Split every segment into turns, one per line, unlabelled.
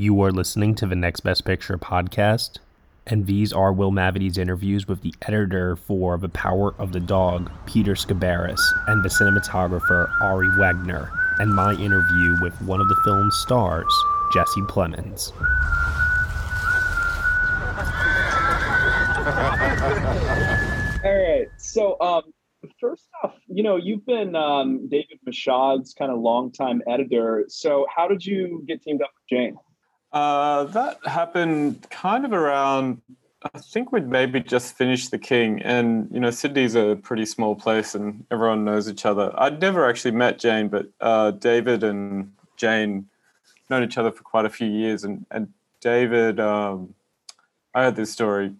You are listening to the Next Best Picture podcast, and these are Will Mavity's interviews with the editor for The Power of the Dog, Peter Sciberras, and the cinematographer Ari Wegner, and my interview with one of the film's stars, Jesse Plemons.
All right. So, um, first off, you know, you've been um, David Michôd's kind of longtime editor. So, how did you get teamed up with Jane?
Uh, that happened kind of around. I think we'd maybe just finished The King, and you know, Sydney's a pretty small place, and everyone knows each other. I'd never actually met Jane, but uh, David and Jane known each other for quite a few years, and and David, um, I heard this story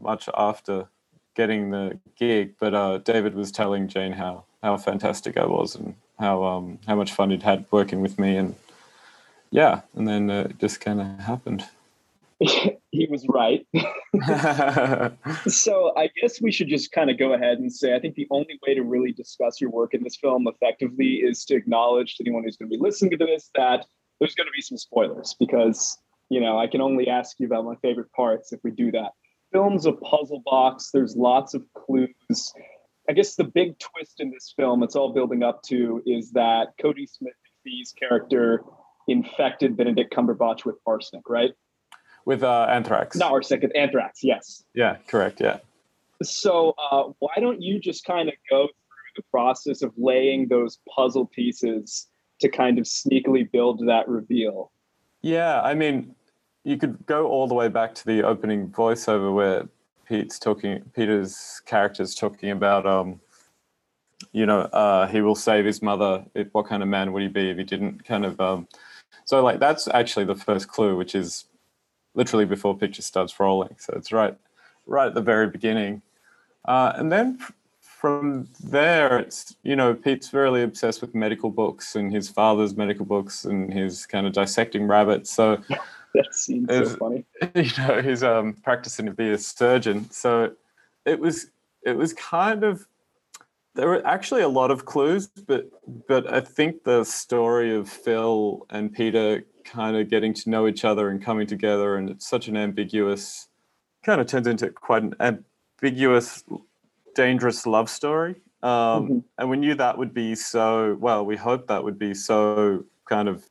much after getting the gig, but uh, David was telling Jane how how fantastic I was and how um, how much fun he'd had working with me, and yeah, and then uh, it just kind of happened.
he was right. so, I guess we should just kind of go ahead and say I think the only way to really discuss your work in this film effectively is to acknowledge to anyone who's going to be listening to this that there's going to be some spoilers because you know I can only ask you about my favorite parts if we do that film's a puzzle box. There's lots of clues. I guess the big twist in this film, it's all building up to, is that Kodi Smit-McPhee's character infected Benedict Cumberbatch with arsenic, right?
With uh, anthrax.
Not arsenic, anthrax, yes.
Yeah, correct, yeah.
So uh, why don't you just kind of go through the process of laying those puzzle pieces to kind of sneakily build that reveal?
Yeah, I mean, you could go all the way back to the opening voiceover where Pete's talking, Peter's character's talking about, um, you know, uh, he will save his mother. If, what kind of man would he be if he didn't? Kind of. Um, so, like, that's actually the first clue, which is literally before picture starts rolling. So it's right, right at the very beginning, uh, and then from there, it's you know, Pete's really obsessed with medical books and his father's medical books and his kind of dissecting rabbits. So.
that seems so funny.
You know, he's um, practicing to be a surgeon. So it was it was kind of there were actually a lot of clues, but but I think the story of Phil and Peter kind of getting to know each other and coming together, and it's such an ambiguous kind of turns into quite an ambiguous, dangerous love story. Um, mm-hmm. And we knew that would be so well. We hoped that would be so kind of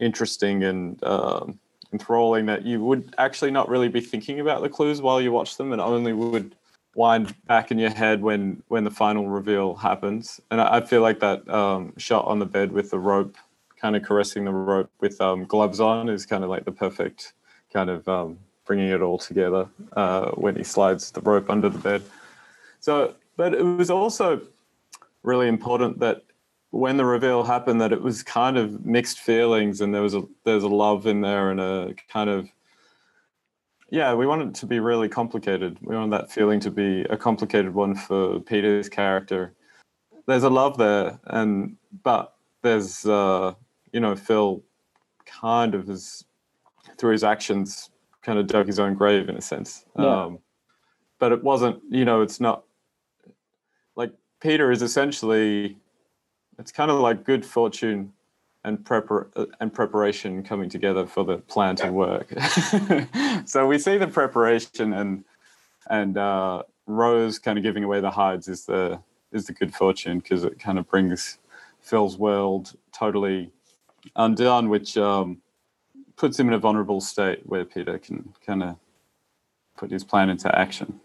interesting and um, enthralling that you would actually not really be thinking about the clues while you watch them and only would wind back in your head when when the final reveal happens. And i, I feel like that um, shot on the bed with the rope kind of caressing the rope with um, gloves on is kind of like the perfect kind of um, bringing it all together uh, when he slides the rope under the bed. So but it was also really important that when the reveal happened that it was kind of mixed feelings and there was a there's a love in there and a kind of yeah we wanted it to be really complicated. We wanted that feeling to be a complicated one for peter's character. There's a love there and but there's uh you know phil kind of has through his actions kind of dug his own grave in a sense. Yeah. um but it wasn't you know it's not like peter is essentially it's kind of like good fortune and prepar- and preparation coming together for the plan to work. so we see the preparation and and uh, Rose kind of giving away the hides is the is the good fortune because it kind of brings Phil's world totally undone, which um, puts him in a vulnerable state where Peter can kind of put his plan into action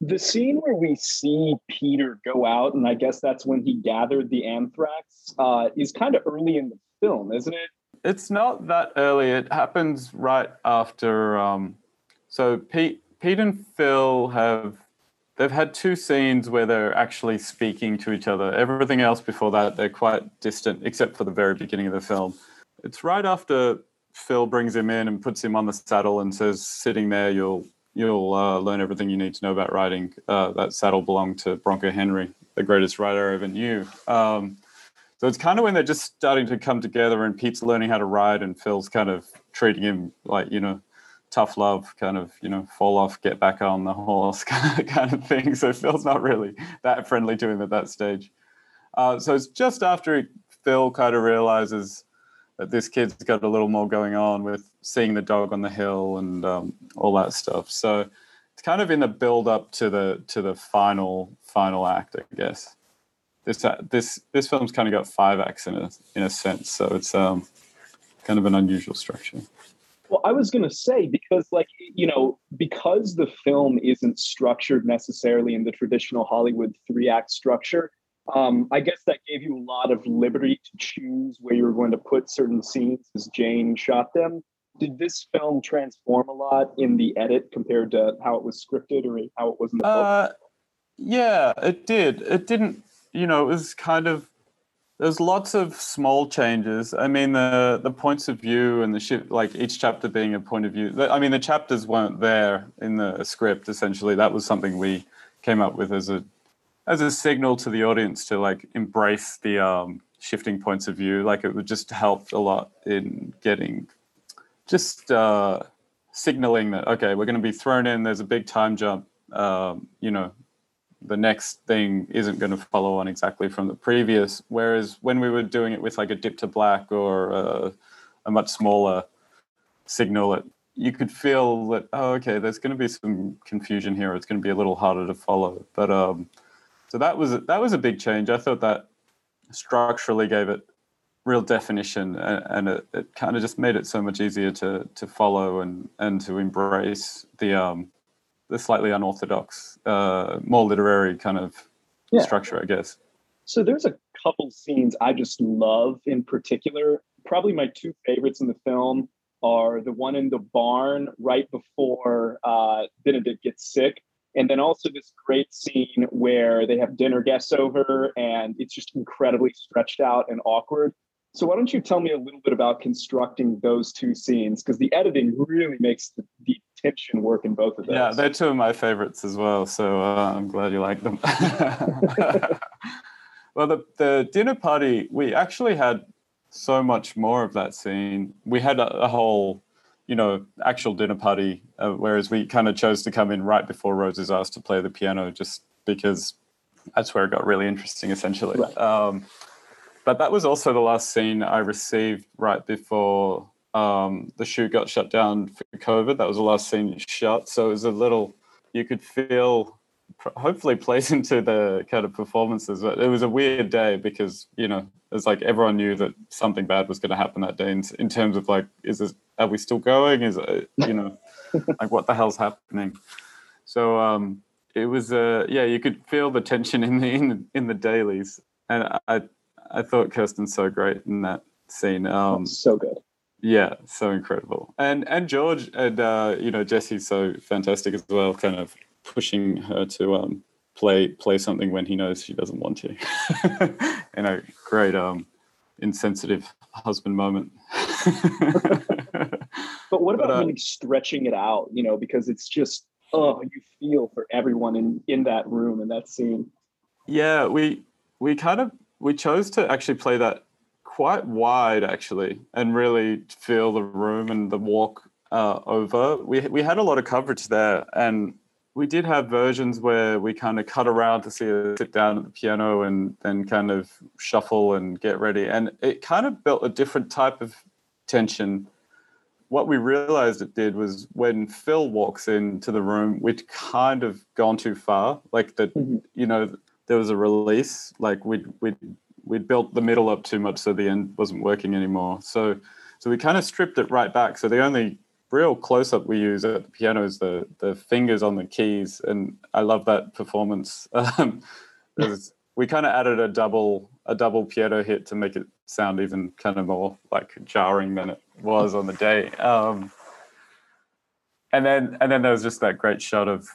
the scene where we see Peter go out, and I guess that's when he gathered the anthrax, uh, is kind of early in the film, isn't it?
It's not that early. It happens right after. Um, so Pete, Pete and Phil have they've had two scenes where they're actually speaking to each other. Everything else before that, they're quite distant, except for the very beginning of the film. It's right after Phil brings him in and puts him on the saddle and says, "Sitting there, you'll you'll uh, learn everything you need to know about riding." Uh, that saddle belonged to Bronco Henry, the greatest rider I ever knew. Um, so it's kind of when they're just starting to come together, and Pete's learning how to ride, and Phil's kind of treating him like you know tough love, kind of you know fall off, get back on the horse kind of thing. So Phil's not really that friendly to him at that stage. Uh, so it's just after Phil kind of realizes that this kid's got a little more going on with seeing the dog on the hill and um, all that stuff. So it's kind of in the build up to the to the final final act, I guess. This uh, this this film's kind of got five acts in a in a sense, so it's um, kind of an unusual structure.
Well, I was going to say because, like, you know, because the film isn't structured necessarily in the traditional Hollywood three act structure, um, I guess that gave you a lot of liberty to choose where you were going to put certain scenes as Jane shot them. Did this film transform a lot in the edit compared to how it was scripted or how it was in the
uh, book? Yeah, it did. It didn't, you know, it was kind of there's lots of small changes. I mean, the the points of view and the ship, like each chapter being a point of view. I mean, the chapters weren't there in the script. Essentially, that was something we came up with as a as a signal to the audience to like embrace the um, shifting points of view. Like it would just help a lot in getting just uh, signaling that okay, we're going to be thrown in. There's a big time jump. Um, you know, the next thing isn't going to follow on exactly from the previous. Whereas when we were doing it with like a dip to black or a, a much smaller signal, it, you could feel that oh, okay, there's going to be some confusion here. It's going to be a little harder to follow. But um, so that was that was a big change. I thought that structurally gave it real definition, and, and it, it kind of just made it so much easier to to follow and and to embrace the um the slightly unorthodox, uh, more literary kind of yeah. structure, I guess.
So there's a couple scenes I just love in particular. Probably my two favorites in the film are the one in the barn right before uh, Benedict gets sick and then also this great scene where they have dinner guests over and it's just incredibly stretched out and awkward. So why don't you tell me a little bit about constructing those two scenes? Because the editing really makes the, the, tension work in both of those.
Yeah, they're two of my favorites as well. So uh, I'm glad you like them. well, the, the dinner party, we actually had so much more of that scene. We had a, a whole you know, actual dinner party, uh, whereas we kind of chose to come in right before Rose is asked to play the piano, just because that's where it got really interesting, essentially. Right. Um, but that was also the last scene I received right before um, the shoot got shut down for COVID. That was the last scene shot, so it was a little. You could feel hopefully plays into the kind of performances. But it was a weird day because you know it's like everyone knew that something bad was going to happen that day. In, in terms of like, is this are we still going? Is it you know like what the hell's happening? So um, it was uh, yeah, you could feel the tension in the in the, in the dailies, and I I thought Kirsten's so great in that scene. Um,
so good.
Yeah, so incredible, and and George and uh, you know Jesse's so fantastic as well. Kind of pushing her to um, play play something when he knows she doesn't want to. in a great um, insensitive husband moment.
but what about but, uh, really stretching it out? You know, because it's just oh, you feel for everyone in in that room in that scene.
Yeah, we we kind of we chose to actually play that quite wide actually, and really feel the room and the walk uh, over. We we had a lot of coverage there, and we did have versions where we kind of cut around to see her sit down at the piano and then kind of shuffle and get ready. And it kind of built a different type of tension. What we realized it did was when Phil walks into the room, we'd kind of gone too far. Like that, mm-hmm. you know, there was a release. Like we'd we'd we'd built the middle up too much, so the end wasn't working anymore. So so we kind of stripped it right back. So the only real close up we use at the piano is the the fingers on the keys, and I love that performance. Um, we kind of added a double a double piano hit to make it sound even kind of more like jarring than it was on the day. Um, and then and then there was just that great shot of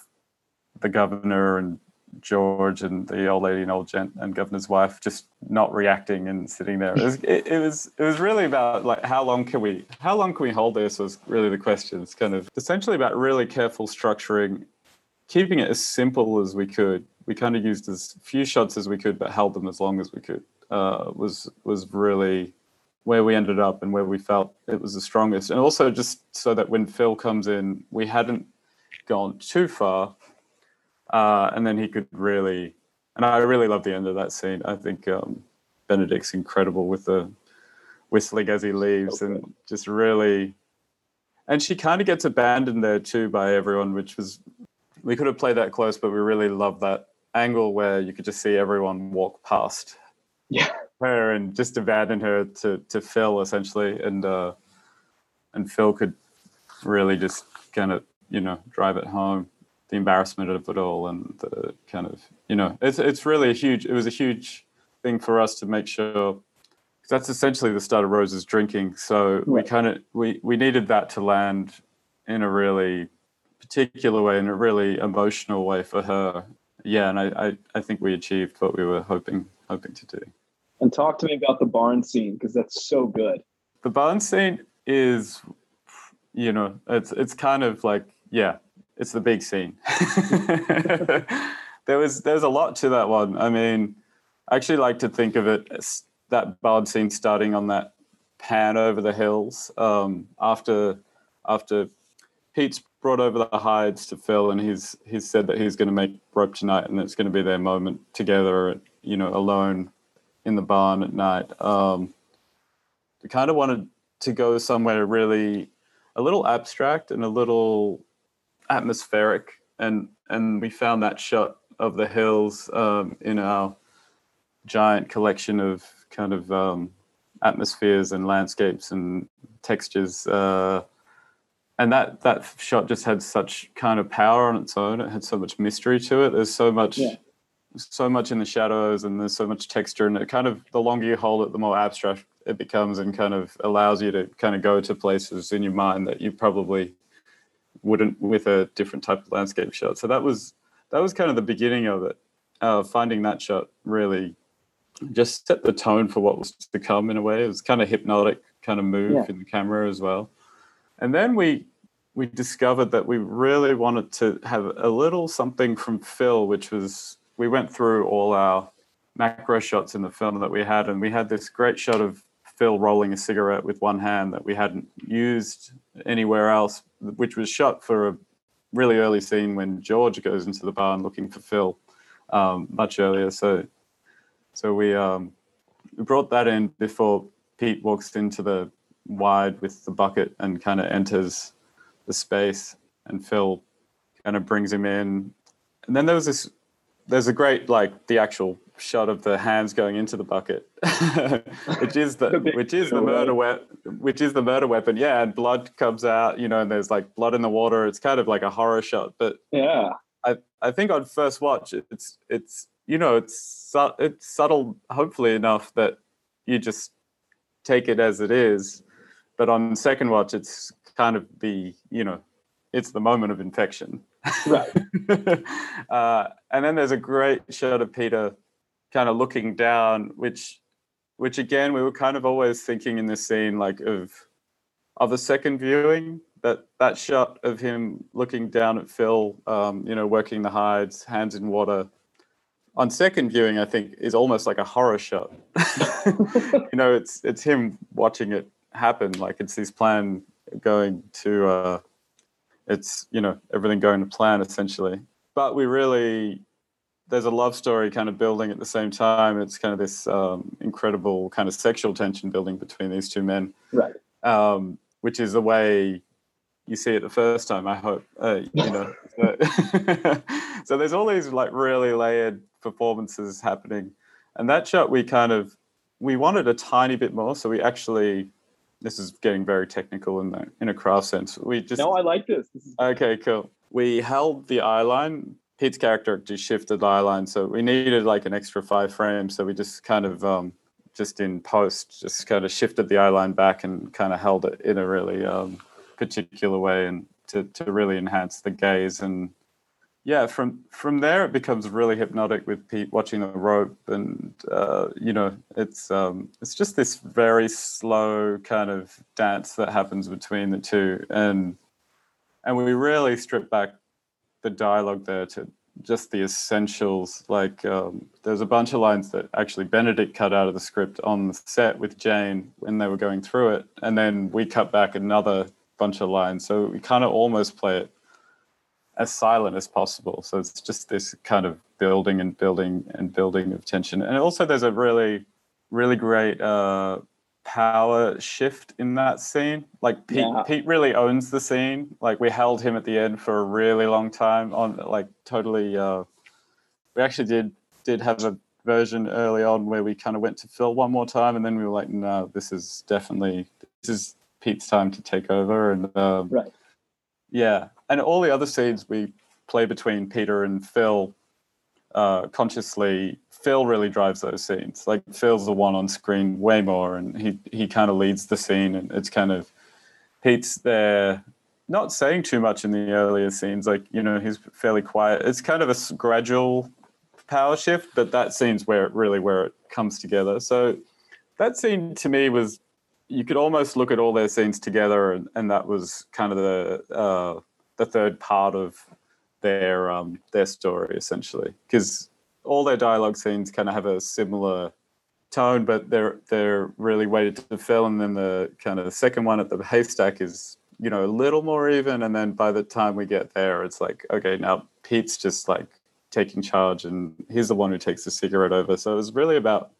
the governor and George and the old lady and old gent and governor's wife just not reacting and sitting there. It was, it, it, was it was really about like how long can we how long can we hold this was really the question. It's kind of essentially about really careful structuring, keeping it as simple as we could. We kind of used as few shots as we could, but held them as long as we could. Uh, was was really where we ended up and where we felt it was the strongest. And also just so that when Phil comes in, we hadn't gone too far uh, and then he could really, and I really love the end of that scene. I think um, Benedict's incredible with the whistling as he leaves, okay. and just really, and she kind of gets abandoned there too by everyone, which was we could have played that close, but we really love that angle where you could just see everyone walk past
yeah.
her and just abandon her to to Phil essentially, and uh, and Phil could really just kind of you know drive it home the embarrassment of it all and the kind of you know it's it's really a huge it was a huge thing for us to make sure that's essentially the start of Rose's drinking. So right. we kind of we we needed that to land in a really particular way in a really emotional way for her. Yeah and I, I I think we achieved what we were hoping hoping to do.
And talk to me about the barn scene because that's so good.
The barn scene is you know it's it's kind of like yeah it's the big scene. there was there's a lot to that one. I mean, I actually like to think of it as that bard scene starting on that pan over the hills um, after after Pete's brought over the hides to Phil, and he's he's said that he's going to make rope tonight, and it's going to be their moment together, you know, alone in the barn at night. Um, we kind of wanted to go somewhere really a little abstract and a little atmospheric, and and we found that shot of the hills um, in our giant collection of kind of um, atmospheres and landscapes and textures. Uh, and that that shot just had such kind of power on its own. It had so much mystery to it. There's so much, yeah. so much in the shadows, and there's so much texture. And it kind of the longer you hold it, the more abstract it becomes, and kind of allows you to kind of go to places in your mind that you probably wouldn't with a different type of landscape shot. So that was that was kind of the beginning of it. Uh, finding that shot really just set the tone for what was to come in a way. It was kind of hypnotic kind of move yeah. in the camera as well. And then we we discovered that we really wanted to have a little something from Phil, which was we went through all our macro shots in the film that we had, and we had this great shot of Phil rolling a cigarette with one hand that we hadn't used anywhere else, which was shot for a really early scene when George goes into the barn looking for Phil, um, much earlier. So, so we um, we brought that in before Pete walks into the wide with the bucket and kind of enters the space, and Phil kind of brings him in. And then there was this. There's a great like the actual shot of the hands going into the bucket, which is the which is the murder weapon, which is the murder weapon. Yeah, and blood comes out, you know, and there's like blood in the water. It's kind of like a horror shot, but
yeah,
I I think on first watch, it's it's you know it's it's subtle, hopefully enough that you just take it as it is, but on second watch, it's kind of the you know it's the moment of infection.
Right.
uh, and then there's a great shot of Peter kind of looking down, which which again we were kind of always thinking in this scene like of of a second viewing that that shot of him looking down at Phil, um, you know, working the hides, hands in water. On second viewing, I think is almost like a horror shot. you know, it's it's him watching it happen, like it's his plan going to, uh, it's you know everything going to plan essentially. But we really there's a love story kind of building at the same time. It's kind of this um, incredible kind of sexual tension building between these two men,
right?
Um, which is the way you see it the first time. I hope uh, you know. so, so there's all these like really layered performances happening, and that shot we kind of we wanted a tiny bit more. So we actually this is getting very technical in the in a craft sense. We just
no, I like this. this
okay, cool. We held the eye line Pete's character just shifted the eye line, so we needed like an extra five frames. So we just kind of um, just in post, just kind of shifted the eye line back and kind of held it in a really um, particular way, and to to really enhance the gaze and yeah, from from there it becomes really hypnotic with Pete watching the rope, and uh, you know, it's um, it's just this very slow kind of dance that happens between the two, and and we really strip back the dialogue there to just the essentials. Like um, there's a bunch of lines that actually Benedict cut out of the script on the set with Jane when they were going through it, and then we cut back another bunch of lines. So we kind of almost play it as silent as possible. So it's just this kind of building and building and building of tension. And also, there's a really, really great uh, power shift in that scene. Like Pete, yeah. Pete really owns the scene. Like we held him at the end for a really long time on like totally. Uh, we actually did did have a version early on where we kind of went to Phil one more time, and then we were like, no, this is definitely this is Pete's time to take over, and um,
right.
Yeah, and all the other scenes we play between Peter and Phil uh, consciously, Phil really drives those scenes. Like Phil's the one on screen way more, and he he kind of leads the scene, and it's kind of Pete's there, not saying too much in the earlier scenes. Like you know, he's fairly quiet. It's kind of a gradual power shift, but that scene's where it really where it comes together. So that scene to me was you could almost look at all their scenes together, and, and that was kind of the uh, the third part of their um, their story essentially because all their dialogue scenes kind of have a similar tone, but they're they're really weighted to Phil. And then the kind of the second one at the haystack is you know a little more even. And then by the time we get there, it's like okay, now Pete's just like taking charge, and he's the one who takes the cigarette over. So it was really about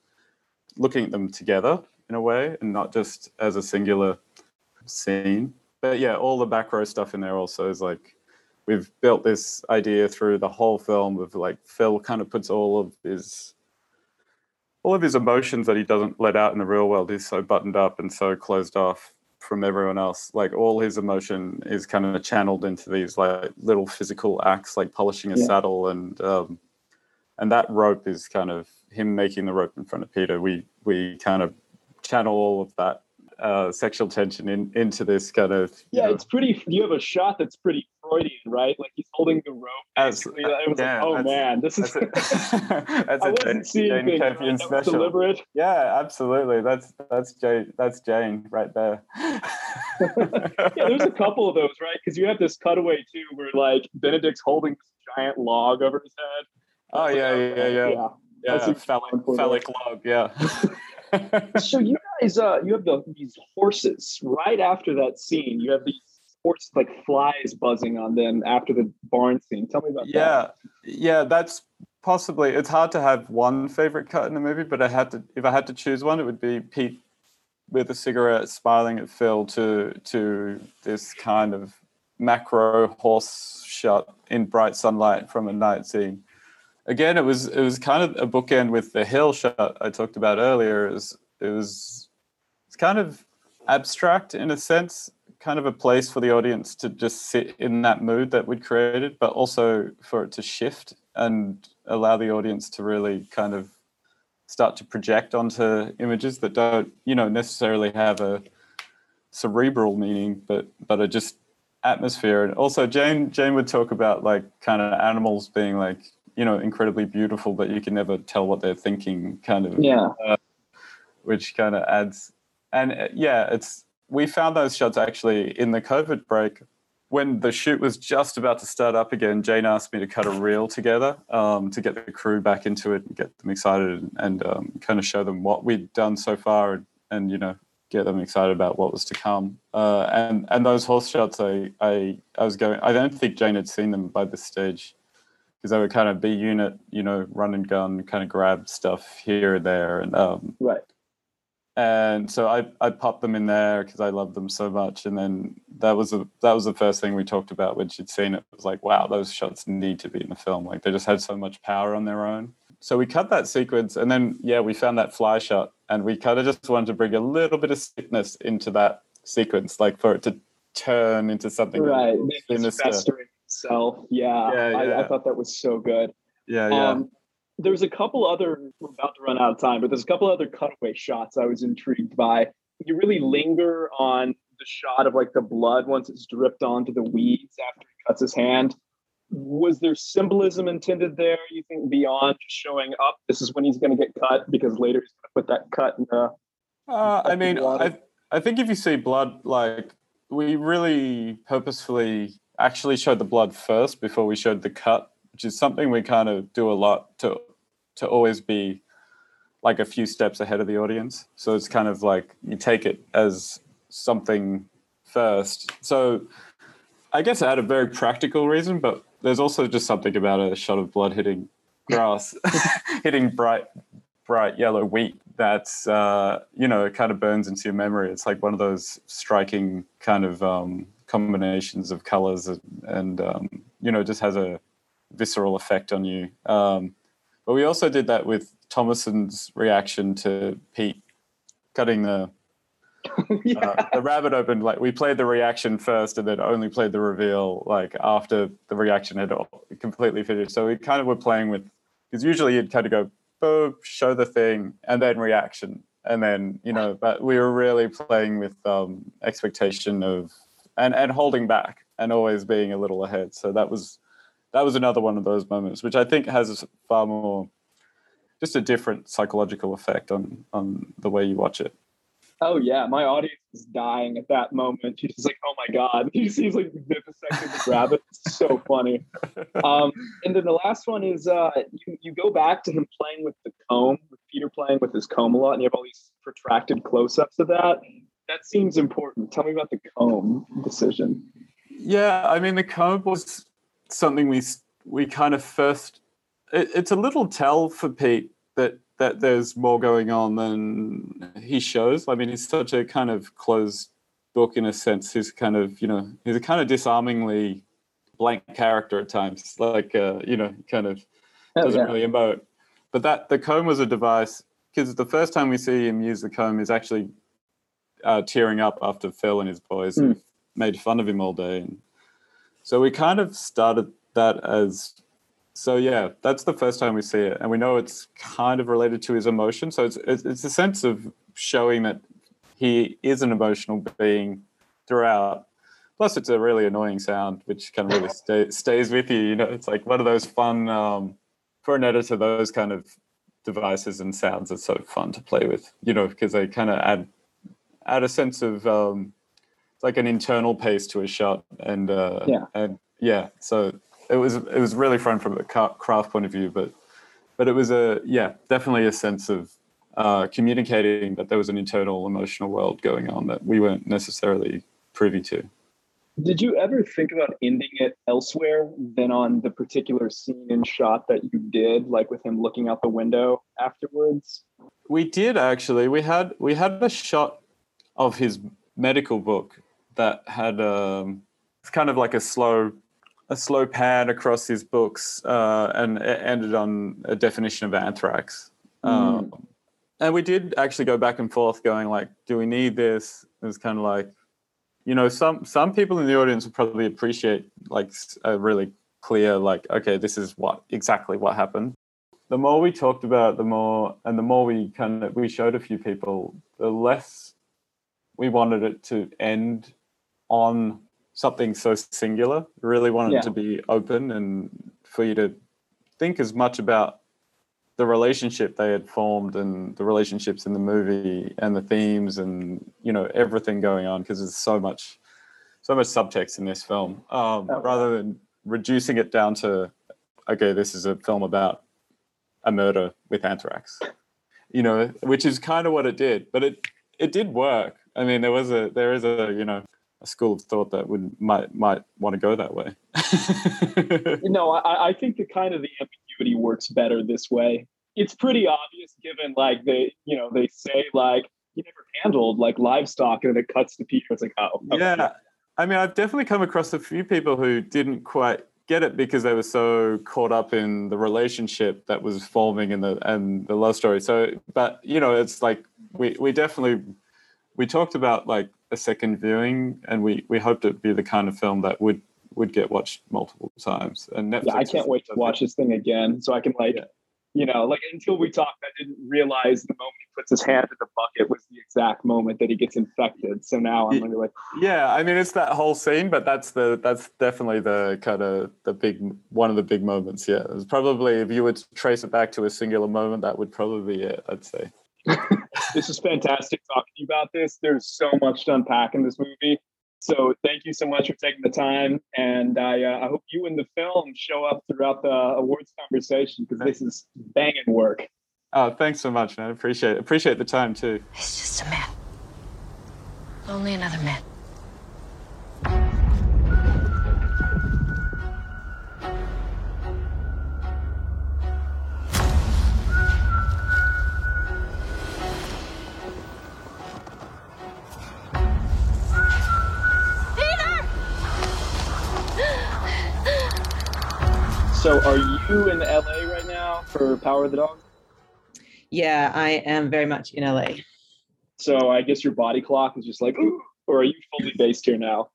looking at them together in a way, and not just as a singular scene but yeah, all the back row stuff in there also is like we've built this idea through the whole film of like Phil kind of puts all of his all of his emotions that he doesn't let out in the real world. He's so buttoned up and so closed off from everyone else. Like all his emotion is kind of channeled into these like little physical acts, like polishing a yeah. saddle and um, and that rope is kind of him making the rope in front of Peter. We we kind of channel all of that uh, sexual tension in, into this kind of
yeah know. it's pretty you have a shot that's pretty freudian right? Like he's holding the rope as, uh, was yeah, like oh man this is that's a, I wasn't seeing Jane Campion special. deliberate.
Yeah absolutely. That's that's Jane that's Jane right there.
Yeah there's a couple of those right? Because you have this cutaway too where like Benedict's holding this giant log over his head.
Oh yeah yeah yeah yeah, yeah. yeah phallic, phallic log yeah
so you guys, uh, you have the these horses right after that scene. You have these horses like flies buzzing on them after the barn scene. Tell me about
yeah,
that.
Yeah, yeah, that's possibly. It's hard to have one favorite cut in the movie, but I had to. If I had to choose one, it would be Pete with a cigarette, smiling at Phil to to this kind of macro horse shot in bright sunlight from a night scene again, it was it was kind of a bookend with the hill shot I talked about earlier. It was it was it's kind of abstract in a sense, kind of a place for the audience to just sit in that mood that we'd created, but also for it to shift and allow the audience to really kind of start to project onto images that don't, you know, necessarily have a cerebral meaning, but but are just atmosphere. And also Jane Jane would talk about like kind of animals being like you know incredibly beautiful but you can never tell what they're thinking kind of
yeah uh,
which kind of adds and uh, yeah it's we found those shots actually in the covid break when the shoot was just about to start up again jane asked me to cut a reel together um, to get the crew back into it and get them excited and, and um, kind of show them what we'd done so far and, and you know get them excited about what was to come. Uh, and and those horse shots, I, I I was going. I don't think Jane had seen them by this stage, because they would kind of be unit, you know, run and gun, kind of grab stuff here and there, and um,
right.
And so I I popped them in there because I love them so much, and then that was a that was the first thing we talked about when she'd seen it. it was like, wow, those shots need to be in the film. Like they just had so much power on their own. So we cut that sequence, and then yeah, we found that fly shot, and we kind of just wanted to bring a little bit of sickness into that sequence, like for it to turn into something
right. Sinister itself. Yeah, yeah, yeah. I, I, thought that was so good.
Yeah, yeah. Um,
there's a couple other. We're about to run out of time, but there's a couple other cutaway shots I was intrigued by. You really linger on the shot of like the blood once it's dripped onto the weeds after he cuts his hand. was there symbolism intended there? You think beyond just showing up, this is when he's going to get cut because later he's going to put that cut in the.
Uh, I mean, I I think if you see blood, like we really purposefully actually showed the blood first before we showed the cut, which is something we kind of do a lot to to always be like a few steps ahead of the audience. So it's kind of like you take it as something first. So I guess it had a very practical reason, but there's also just something about a shot of blood hitting grass, hitting bright, bright yellow wheat that's uh, you know it kind of burns into your memory. It's like one of those striking kind of um, combinations of colors and, and um, you know just has a visceral effect on you. Um, but we also did that with Thomasin's reaction to Pete cutting the yeah. uh, the rabbit open. Like we played the reaction first, and then only played the reveal like after the reaction had completely finished. So we kind of were playing with because usually you'd kind of go boom, show the thing, and then reaction, and then you know. But we were really playing with um, expectation of and and holding back and always being a little ahead. So that was that was another one of those moments, which I think has far more just a different psychological effect on on the way you watch it.
Oh yeah, my audience is dying at that moment. She's just like, "Oh my god!" He seems like vivisected the rabbit. It's so funny. Um, and then the last one is uh, you, you go back to him playing with the comb, with Peter playing with his comb a lot, and you have all these protracted close-ups of that. That seems important. Tell me about the comb decision.
Yeah, I mean, the comb was something we we kind of first. It, it's a little tell for Pete that that there's more going on than he shows. I mean, he's such a kind of closed book in a sense. He's kind of, you know, he's a kind of disarmingly blank character at times. Like, uh, you know, kind of oh, doesn't yeah. really emote. But that the comb was a device because the first time we see him use the comb is actually uh, tearing up after Phil and his boys mm. made fun of him all day. And so we kind of started that as so yeah, that's the first time we see it, and we know it's kind of related to his emotion. So it's it's, it's a sense of showing that he is an emotional being throughout. Plus, it's a really annoying sound, which kind of really stay, stays with you. You know, it's like one of those fun um, for an editor. Those kind of devices and sounds are so fun to play with. You know, because they kind of add add a sense of um, it's like an internal pace to a shot, and uh, yeah, and yeah. So it was it was really fun from a craft point of view, but but it was a yeah definitely a sense of uh, communicating that there was an internal emotional world going on that we weren't necessarily privy to.
Did you ever think about ending it elsewhere than on the particular scene and shot that you did, like with him looking out the window afterwards?
We did actually. We had we had a shot of his medical book that had um, it's kind of like a slow a slow pan across his books, uh, and it ended on a definition of anthrax. Mm. Um, and we did actually go back and forth, going like, "Do we need this?" It was kind of like, you know, some some people in the audience would probably appreciate like a really clear, like, okay, this is what exactly what happened. The more we talked about, the more, and the more we kind of we showed a few people, the less we wanted it to end on something so singular. Really wanted yeah. to be open and for you to think as much about the relationship they had formed and the relationships in the movie and the themes and you know everything going on because there's so much so much subtext in this film um, oh, rather than reducing it down to okay this is a film about a murder with anthrax you know which is kind of what it did but it it did work i mean there was a there is a you know a school of thought that would might might want to go that way.
you know, I, I think the kind of the ambiguity works better this way. It's pretty obvious given like they, you know, they say like you never handled like livestock and then it cuts to Peter. It's like, oh
okay. yeah. I mean, I've definitely come across a few people who didn't quite get it because they were so caught up in the relationship that was forming in the and the love story. So, but you know, it's like we we definitely we talked about like a second viewing, and we we hoped it'd be the kind of film that would would get watched multiple times. And Netflix
yeah, I can't wait to watch this thing again so I can like. Yeah. you know, like until we talked, I didn't realize the moment he puts his hand in the bucket was the exact moment that he gets infected. So now I'm like,
yeah, I mean, it's that whole scene, but that's the that's definitely the kind of the big one of the big moments. Yeah, it's probably if you would trace it back to a singular moment, that would probably be it. I'd say.
this is fantastic talking to you about this. There's so much to unpack in this movie. So thank you so much for taking the time, and I, uh, I hope you and the film show up throughout the awards conversation because this is banging work.
Oh, thanks so much, man. Appreciate it. Appreciate the time too.
It's just a man, Only another myth.
So, are you in LA right now for Power of the Dog?
Yeah, I am very much in LA.
So, I guess your body clock is just like, Ooh, or are you fully based here now?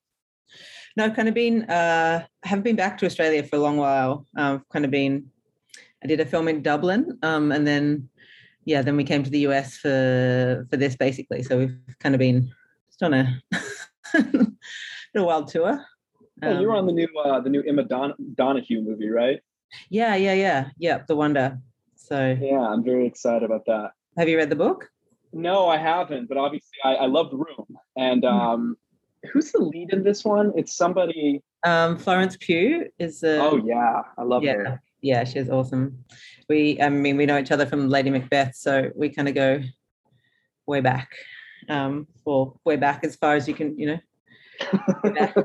No, I've kind of been. Uh, I haven't been back to Australia for a long while. I've kind of been. I did a film in Dublin, um, and then, yeah, then we came to the US for for this basically. So we've kind of been just on a, a wild tour.
Um, you're on the new uh, the new Emma Don- Donoghue movie, right?
Yeah, yeah, yeah, yeah. The Wonder. So
yeah, I'm very excited about that.
Have you read the book?
No, I haven't, but obviously I, I love The Room. And hmm. um, who's the lead in this one? It's somebody.
Um, Florence Pugh is. A,
oh yeah, I love
yeah,
her.
Yeah, she's awesome. We, I mean, we know each other from Lady Macbeth, so we kind of go way back. Um, or way back as far as you can, you know,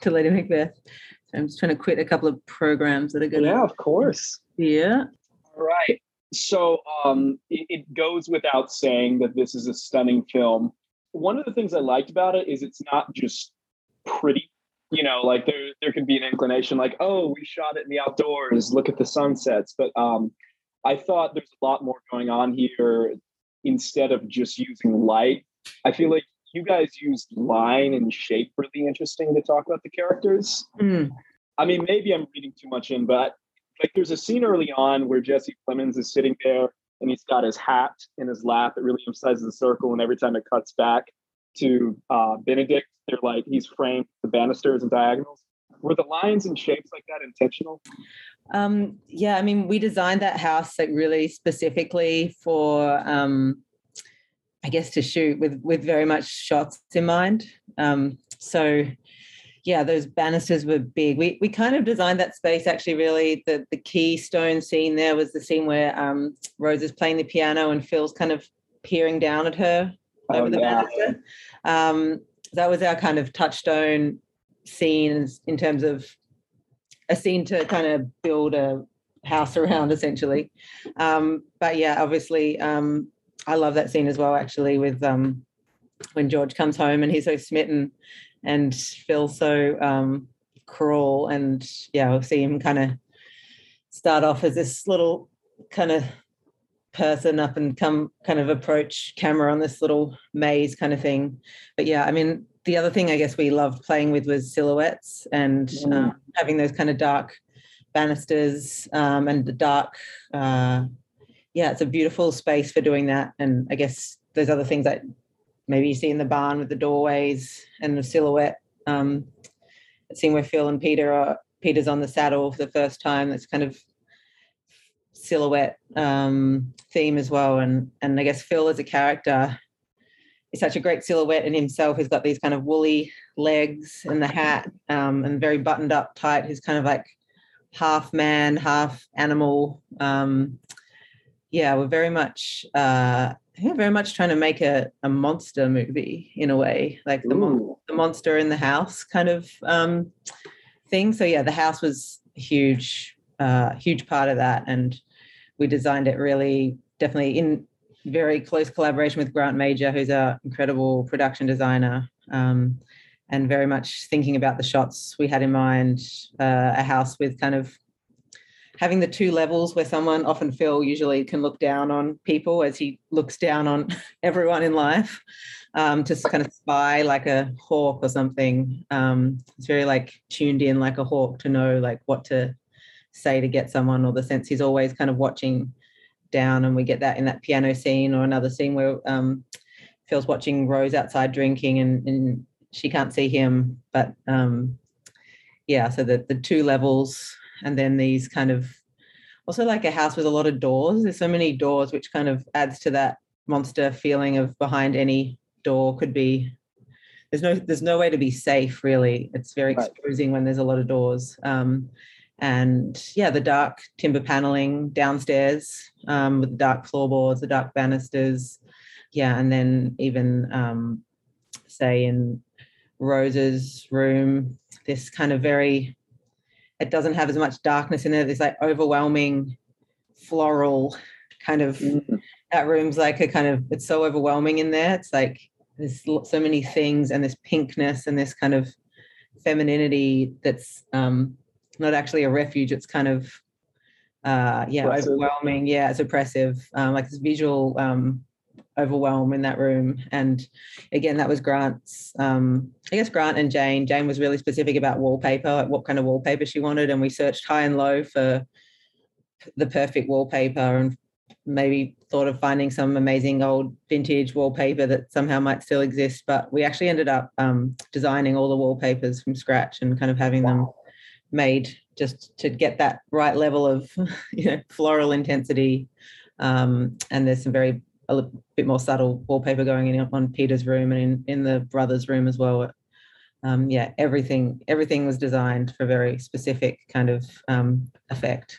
to Lady Macbeth. So I'm just trying to quit a couple of programs that are going.
Yeah, of course.
Yeah.
All right. So um, it, it goes without saying that this is a stunning film. One of the things I liked about it is it's not just pretty. You know, like there there can be an inclination, like, oh, we shot it in the outdoors. Look at the sunsets. But um, I thought there's a lot more going on here. Instead of just using light, I feel like you guys used line and shape really interesting to talk about the characters.
Mm.
I mean, maybe I'm reading too much in, but like there's a scene early on where Jesse Plemons is sitting there and he's got his hat in his lap. It really emphasizes the circle, and every time it cuts back to uh, Benedict, they're like he's framed the banisters and diagonals. Were the lines and shapes like that intentional?
Um, yeah, I mean, we designed that house like really specifically for um, I guess to shoot with with very much shots in mind. Um, so yeah, those banisters were big. We we kind of designed that space actually. Really, the the keystone scene there was the scene where um, Rose is playing the piano and Phil's kind of peering down at her oh, over the yeah. banister. Um, that was our kind of touchstone scenes in terms of a scene to kind of build a house around, essentially. Um, but yeah, obviously, um, I love that scene as well, actually, with um, when George comes home and he's so smitten and feels so um, cruel. And yeah, we'll see him kind of start off as this little kind of person up and come kind of approach camera on this little maze kind of thing. But yeah, I mean, the other thing I guess we loved playing with was silhouettes and mm. um, having those kind of dark banisters um, and the dark uh, yeah, it's a beautiful space for doing that. And I guess there's other things that maybe you see in the barn with the doorways and the silhouette. Um, scene where Phil and Peter are Peter's on the saddle for the first time. That's kind of silhouette um, theme as well. And and I guess Phil as a character is such a great silhouette in himself. He's got these kind of woolly legs and the hat um, and very buttoned up tight. He's kind of like half man, half animal. Um, yeah, we're very much uh very much trying to make a, a monster movie in a way, like the, mon- the monster in the house kind of um thing. So yeah, the house was huge, uh huge part of that. And we designed it really definitely in very close collaboration with Grant Major, who's our incredible production designer. Um, and very much thinking about the shots we had in mind, uh, a house with kind of having the two levels where someone often Phil usually can look down on people as he looks down on everyone in life um, to kind of spy like a hawk or something. Um, it's very like tuned in like a hawk to know like what to say to get someone or the sense he's always kind of watching down, and we get that in that piano scene or another scene where um, Phil's watching Rose outside drinking, and, and she can't see him, but um, yeah, so the the two levels, and then these kind of also like a house with a lot of doors. There's so many doors, which kind of adds to that monster feeling of behind any door could be there's no there's no way to be safe really it's very
Right.
exposing when there's a lot of doors um, and yeah the dark timber paneling downstairs um, with the dark floorboards the dark banisters yeah and then even um, say in rose's room this kind of very it doesn't have as much darkness in there there's like overwhelming floral kind of
Mm-hmm.
that room's like a kind of it's so overwhelming in there it's like there's so many things and this pinkness and this kind of femininity that's um not actually a refuge it's kind of uh yeah
Oppressive.
overwhelming yeah it's oppressive um like this visual um overwhelm in that room. And again that was grant's um i guess grant and jane. Jane was really specific about wallpaper like what kind of wallpaper she wanted. And we searched high and low for the perfect wallpaper and maybe thought of finding some amazing old vintage wallpaper that somehow might still exist. But we actually ended up um, designing all the wallpapers from scratch and kind of having them made just to get that right level of you know floral intensity. Um, and there's some very a bit more subtle wallpaper going in on peter's room and in, in the brothers room as well. Um, yeah everything everything was designed for very specific kind of um, effect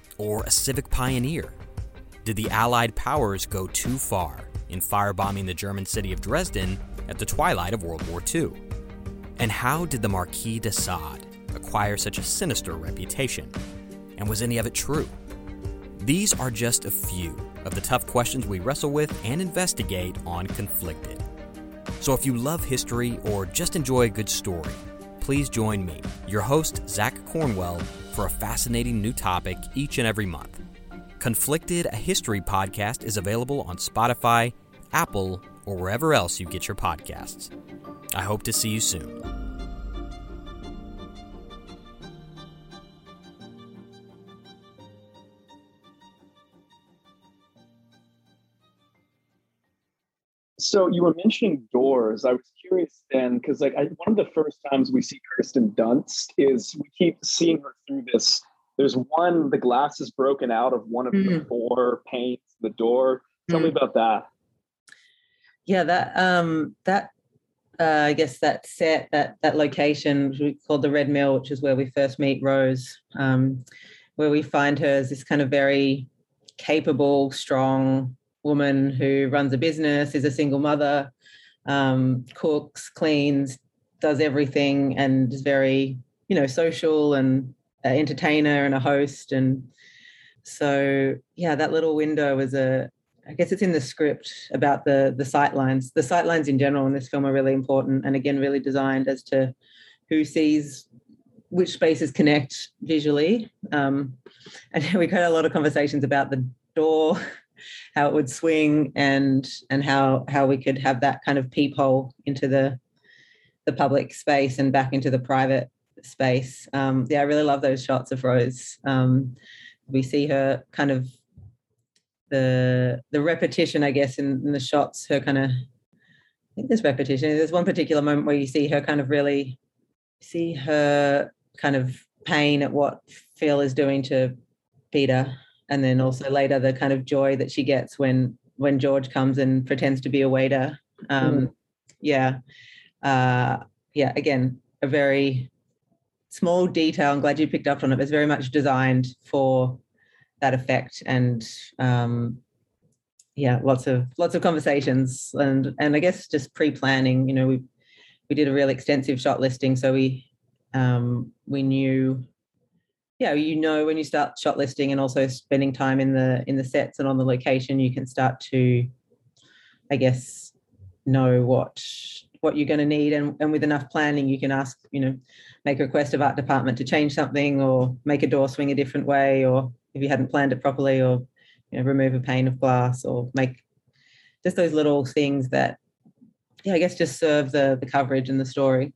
or a civic pioneer? Did the Allied powers go too far in firebombing the German city of Dresden at the twilight of World War II? And how did the Marquis de Sade acquire such a sinister reputation? And was any of it true? These are just a few of the tough questions we wrestle with and investigate on Conflicted. So if you love history or just enjoy a good story, please join me, your host, Zach Cornwell, for a fascinating new topic each and every month. Conflicted, a history podcast, is available on Spotify, Apple, or wherever else you get your podcasts. I hope to see you soon.
So you were mentioning doors. I was curious then, because like I, one of the first times we see Kirsten Dunst is we keep seeing her through this. There's one, the glass is broken out of one of the
Mhm.
four panes, the door. Tell me about that.
yeah that um that uh, i guess that set that that location which we called the red mill which is where we first meet rose um where we find her as this kind of very capable strong woman who runs a business is a single mother um cooks cleans does everything and is very you know social and an entertainer and a host and so yeah that little window was a I guess it's in the script about the the sight lines. The sight lines in general in this film are really important, and again, really designed as to who sees which spaces connect visually. Um, and we had a lot of conversations about the door, how it would swing, and and how how we could have that kind of peephole into the the public space and back into the private space. Um, yeah, I really love those shots of Rose. Um, we see her kind of the the repetition, I guess, in, in the shots, her kind of I think there's repetition. There's one particular moment where you see her kind of really see her kind of pain at what Phil is doing to Peter. And then also later the kind of joy that she gets when when George comes and pretends to be a waiter. Um,
Mm.
Yeah, uh, yeah. Again, a very small detail. I'm glad you picked up on it. It's very much designed for that effect, and um, yeah, lots of lots of conversations, and and I guess just pre-planning. You know, we we did a really extensive shot listing, so we um, we knew yeah you know when you start shot listing and also spending time in the in the sets and on the location you can start to i guess know what what you're going to need. And, and with enough planning you can ask you know make a request of art department to change something or make a door swing a different way or if you hadn't planned it properly or you know remove a pane of glass or make just those little things that yeah i guess just serve the the coverage and the story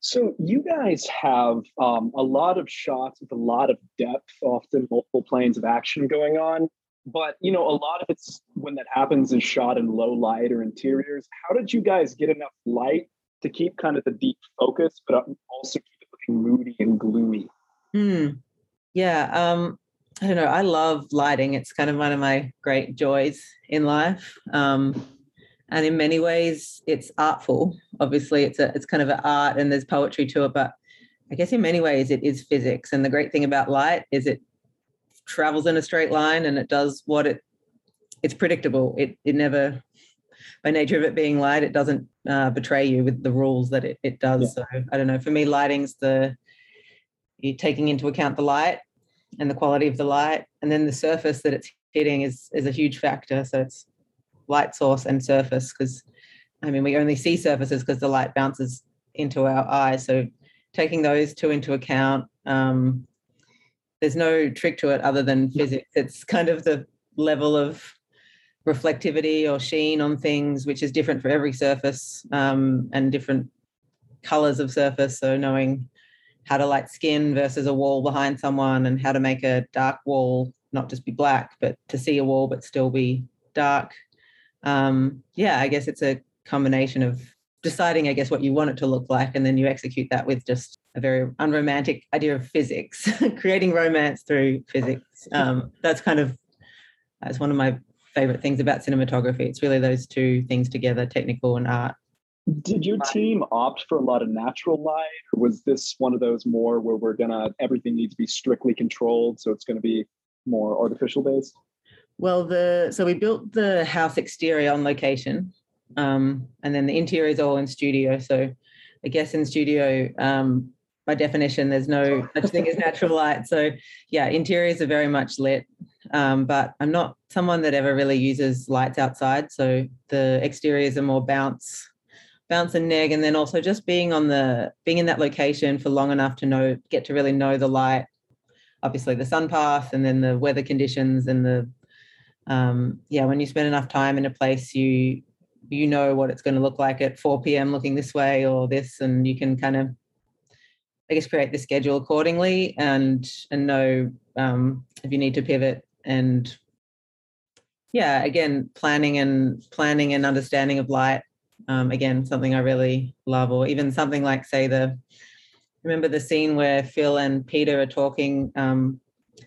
So you guys have um, a lot of shots with a lot of depth, often multiple planes of action going on. But you know, a lot of it's when that happens is shot in low light or interiors. How did you guys get enough light to keep kind of the deep focus, but also keep it looking moody and gloomy?
Hmm. Yeah. Um, I don't know. I love lighting. It's kind of one of my great joys in life. Um, and in many ways, it's artful. Obviously, it's a it's kind of an art, and there's poetry to it. But I guess in many ways, it is physics. And the great thing about light is it travels in a straight line, and it does what it. It's predictable. It it never, by nature of it being light, it doesn't uh, betray you with the rules that it it does. So I don't know. For me, lighting's the you're taking into account the light and the quality of the light and then the surface that it's hitting is is a huge factor so it's light source and surface because i mean we only see surfaces because the light bounces into our eyes. So taking those two into account um, there's no trick to it other than physics. It's kind of the level of reflectivity or sheen on things which is different for every surface um, and different colors of surface. So knowing how to light skin versus a wall behind someone and how to make a dark wall not just be black but to see a wall but still be dark um yeah i guess it's a combination of deciding i guess what you want it to look like and then you execute that with just a very unromantic idea of physics creating romance through physics. Um that's kind of that's one of my favorite things about cinematography. It's really those two things together technical and art.
Did your team opt for a lot of natural light, or was this one of those more where we're gonna everything needs to be strictly controlled, so it's gonna be more artificial based?
Well, the so we built the house exterior on location, um, and then the interior is all in studio. So, I guess in studio, um, by definition, there's no such thing as natural light. So, yeah, interiors are very much lit, um, but I'm not someone that ever really uses lights outside. So the exteriors are more bounce, bounce and neg, and then also just being on the being in that location for long enough to know get to really know the light obviously the sun path and then the weather conditions and the um, yeah when you spend enough time in a place you you know what it's going to look like at 4 p.m looking this way or this and you can kind of i guess create the schedule accordingly and and know um, if you need to pivot and yeah again planning and planning and understanding of light um, again something i really love or even something like say the remember the scene where Phil and Peter are talking. Um,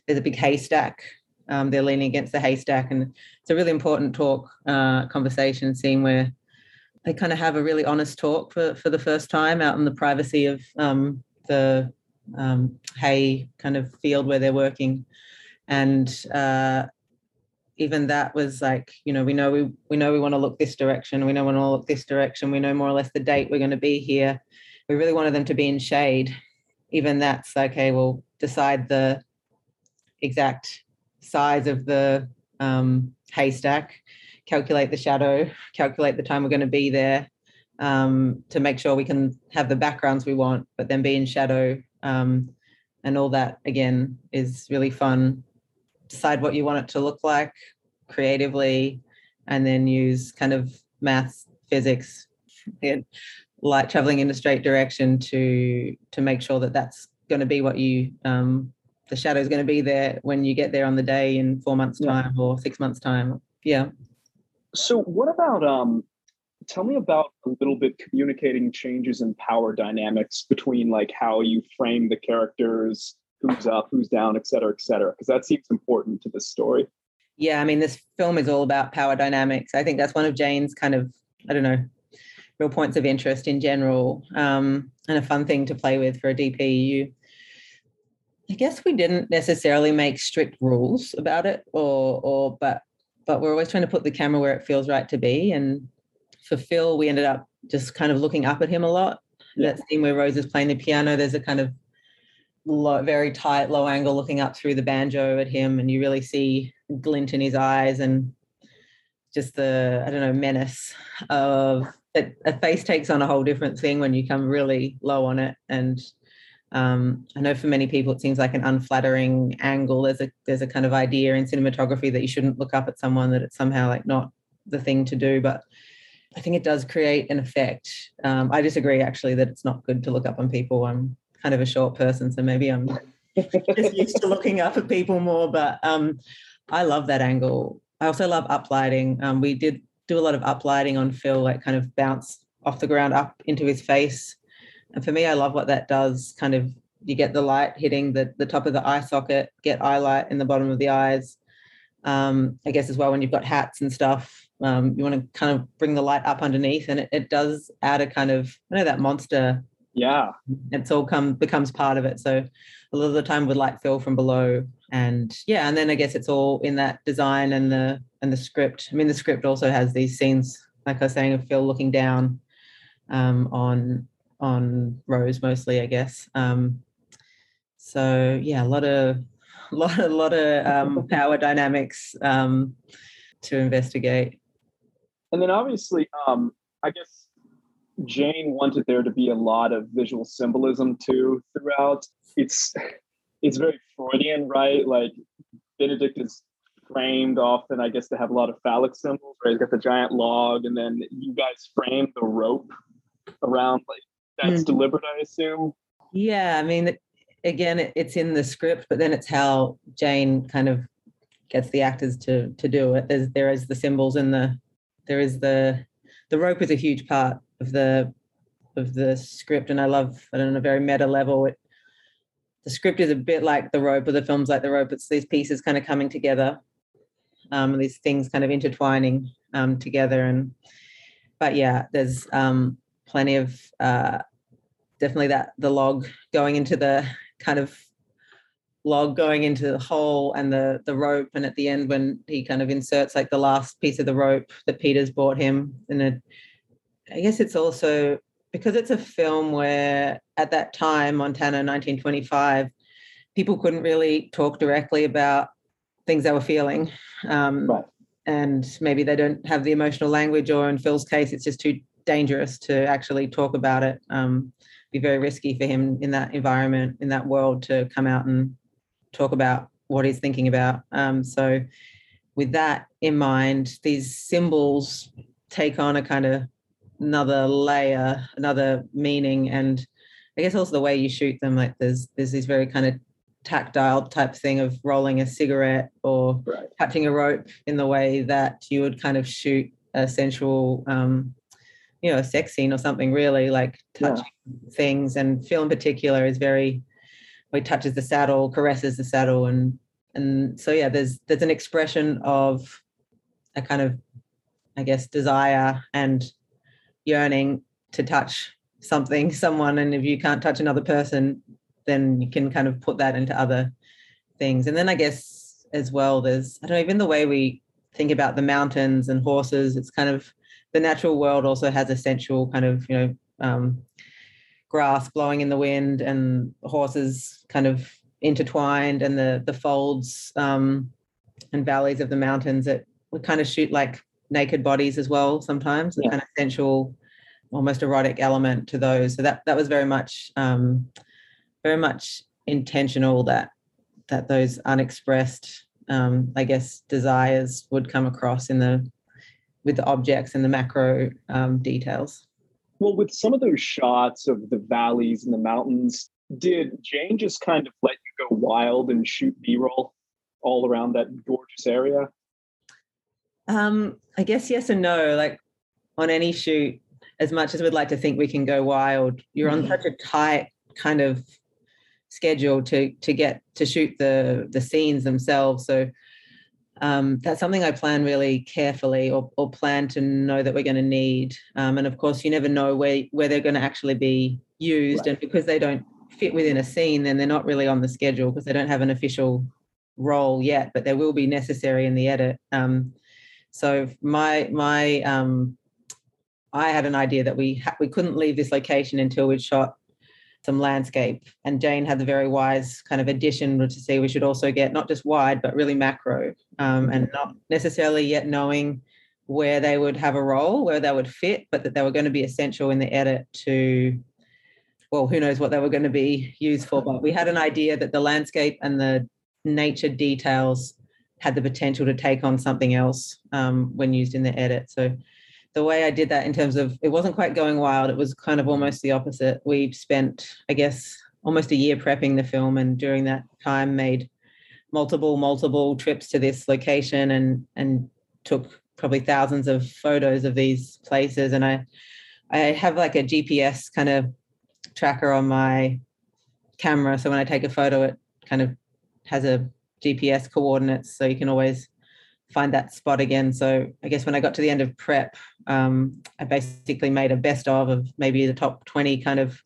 there's a big haystack. Um, they're leaning against the haystack, and it's a really important talk, uh, conversation scene where they kind of have a really honest talk for for the first time out in the privacy of um, the um, hay kind of field where they're working, and uh, even that was like, you know, we know we we know we want to look this direction. We know we want to look this direction. We know more or less the date we're going to be here we really wanted them to be in shade. Even that's okay, we'll decide the exact size of the um, haystack, calculate the shadow, calculate the time we're going to be there um, to make sure we can have the backgrounds we want, but then be in shadow. Um, and all that, again, is really fun. Decide what you want it to look like creatively, and then use kind of maths, physics, and light traveling in a straight direction to to make sure that that's going to be what you um the shadow is going to be there when you get there on the day in four months time or six months time yeah
So what about um tell me about a little bit communicating changes in power dynamics between like how you frame the characters who's up, who's down, et cetera, et cetera, because that seems important to this story.
Yeah, I mean, this film is all about power dynamics. I think that's one of Jane's kind of, I don't know, real points of interest in general, um, and a fun thing to play with for a DP. You, I guess we didn't necessarily make strict rules about it, or or but but we're always trying to put the camera where it feels right to be. And for Phil, we ended up just kind of looking up at him a lot. That scene where Rose is playing the piano, there's a kind of low, very tight, low angle looking up through the banjo at him, and you really see glint in his eyes and just the I don't know menace of it, a face takes on a whole different thing when you come really low on it. And um, I know for many people it seems like an unflattering angle. There's a there's a kind of idea in cinematography that you shouldn't look up at someone that it's somehow like not the thing to do, but I think it does create an effect. Um, I disagree actually that it's not good to look up on people. I'm kind of a short person, so maybe I'm just used to looking up at people more. But um, I love that angle. I also love uplighting. Um, we did do a lot of uplighting on Phil, like kind of bounce off the ground up into his face. And for me, I love what that does. Kind of you get the light hitting the, the top of the eye socket, get eye light in the bottom of the eyes. Um, I guess as well when you've got hats and stuff, um, you want to kind of bring the light up underneath, and it, it does add a kind of I know that monster.
Yeah,
it's all come becomes part of it. So a lot of the time with light fill from below, and yeah, and then I guess it's all in that design and the and the script. I mean, the script also has these scenes, like I was saying, of Phil looking down um, on on Rose mostly, I guess. Um, so yeah, a lot of lot a lot of um, power dynamics um, to investigate.
And then obviously, um, I guess Jane wanted there to be a lot of visual symbolism too throughout. It's it's very Freudian, right? Like Benedict is framed often, I guess, to have a lot of phallic symbols, right? He's got the giant log, and then you guys frame the rope around like that's mm. deliberate, I assume.
Yeah, I mean, again, it's in the script, but then it's how Jane kind of gets the actors to to do it. There's there is the symbols and the there is the the rope is a huge part of the of the script, and I love it on a very meta level. It the script is a bit like the rope, or the films like the rope. It's these pieces kind of coming together, um, these things kind of intertwining um, together, and but yeah, there's um, plenty of uh, definitely that the log going into the kind of log going into the hole and the the rope and at the end when he kind of inserts like the last piece of the rope that peter's bought him. And it, i guess it's also because it's a film where at that time montana 1925 people couldn't really talk directly about things they were feeling. Um,
right.
and maybe they don't have the emotional language or in phil's case it's just too dangerous to actually talk about it. Um, be very risky for him in that environment in that world to come out and talk about what he's thinking about. Um, so, with that in mind, these symbols take on a kind of another layer, another meaning, and I guess also the way you shoot them. Like there's there's this very kind of tactile type thing of rolling a cigarette or
right.
touching a rope in the way that you would kind of shoot a sensual um, you know a sex scene or something really like touching yeah. things and Phil in particular is very he touches the saddle, caresses the saddle, and and so yeah, there's there's an expression of a kind of, I guess, desire and yearning to touch something, someone, and if you can't touch another person, then you can kind of put that into other things. And then I guess as well, there's I don't know, even the way we think about the mountains and horses, it's kind of the natural world also has a sensual kind of, you know, um, grass blowing in the wind and horses kind of intertwined and the the folds um, and valleys of the mountains that we kind of shoot like naked bodies as well sometimes the yeah. kind of sensual almost erotic element to those so that that was very much um, very much intentional that that those unexpressed um, i guess desires would come across in the with the objects and the macro um, details
well, with some of those shots of the valleys and the mountains, did Jane just kind of let you go wild and shoot B roll all around that gorgeous area?
Um, I guess yes and no. Like on any shoot, as much as we'd like to think we can go wild, you're on mm. such a tight kind of schedule to to get to shoot the the scenes themselves. So um, that's something I plan really carefully or, or plan to know that we're going to need. Um, and of course, you never know where, where they're going to actually be used. Right. And because they don't fit within a scene, then they're not really on the schedule because they don't have an official role yet, but they will be necessary in the edit. Um, so my my um, I had an idea that we ha- we couldn't leave this location until we'd shot some landscape. And Jane had the very wise kind of addition to say we should also get not just wide, but really macro, um, and not necessarily yet knowing where they would have a role, where they would fit, but that they were going to be essential in the edit to, well, who knows what they were going to be used for. But we had an idea that the landscape and the nature details had the potential to take on something else um, when used in the edit. So the way I did that in terms of it wasn't quite going wild. It was kind of almost the opposite. We spent, I guess, almost a year prepping the film, and during that time, made multiple, multiple trips to this location, and and took probably thousands of photos of these places. And I, I have like a GPS kind of tracker on my camera, so when I take a photo, it kind of has a GPS coordinates, so you can always find that spot again. So I guess when I got to the end of prep, um, I basically made a best of of maybe the top 20 kind of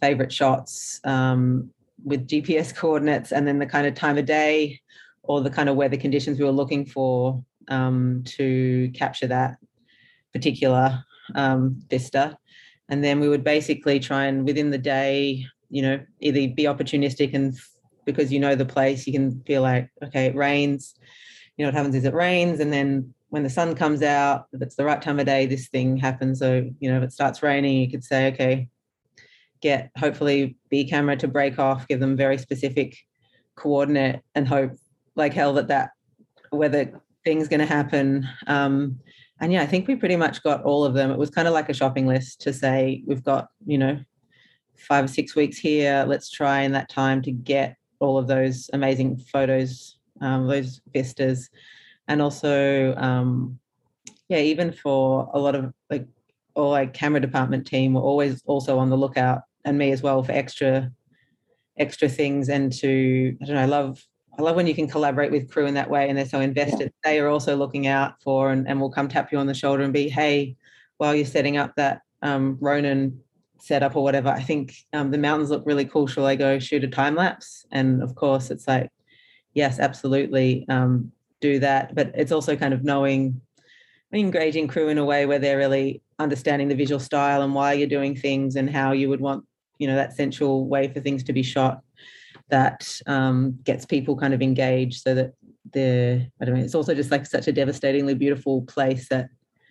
favorite shots um, with GPS coordinates and then the kind of time of day or the kind of weather conditions we were looking for um, to capture that particular um, vista. And then we would basically try and within the day, you know, either be opportunistic and because you know the place, you can feel like, okay, it rains you know what happens is it rains and then when the sun comes out if it's the right time of day this thing happens. So you know if it starts raining you could say okay get hopefully b camera to break off give them very specific coordinate and hope like hell that that weather thing's going to happen. Um, and yeah i think we pretty much got all of them. It was kind of like a shopping list to say we've got you know five or six weeks here. Let's try in that time to get all of those amazing photos um, those vistas, and also um, yeah, even for a lot of like all like camera department team were always also on the lookout, and me as well for extra extra things and to I don't know, I love I love when you can collaborate with crew in that way and they're so invested. Yeah. They are also looking out for and, and will come tap you on the shoulder and be, hey, while you're setting up that um, Ronin setup or whatever, I think um, the mountains look really cool. Shall I go shoot a time lapse? And of course, it's like yes, absolutely um, do that. But it's also kind of knowing, engaging crew in a way where they're really understanding the visual style and why you're doing things and how you would want, you know, that central way for things to be shot that um, gets people kind of engaged so that the I don't know, it's also just like such a devastatingly beautiful place that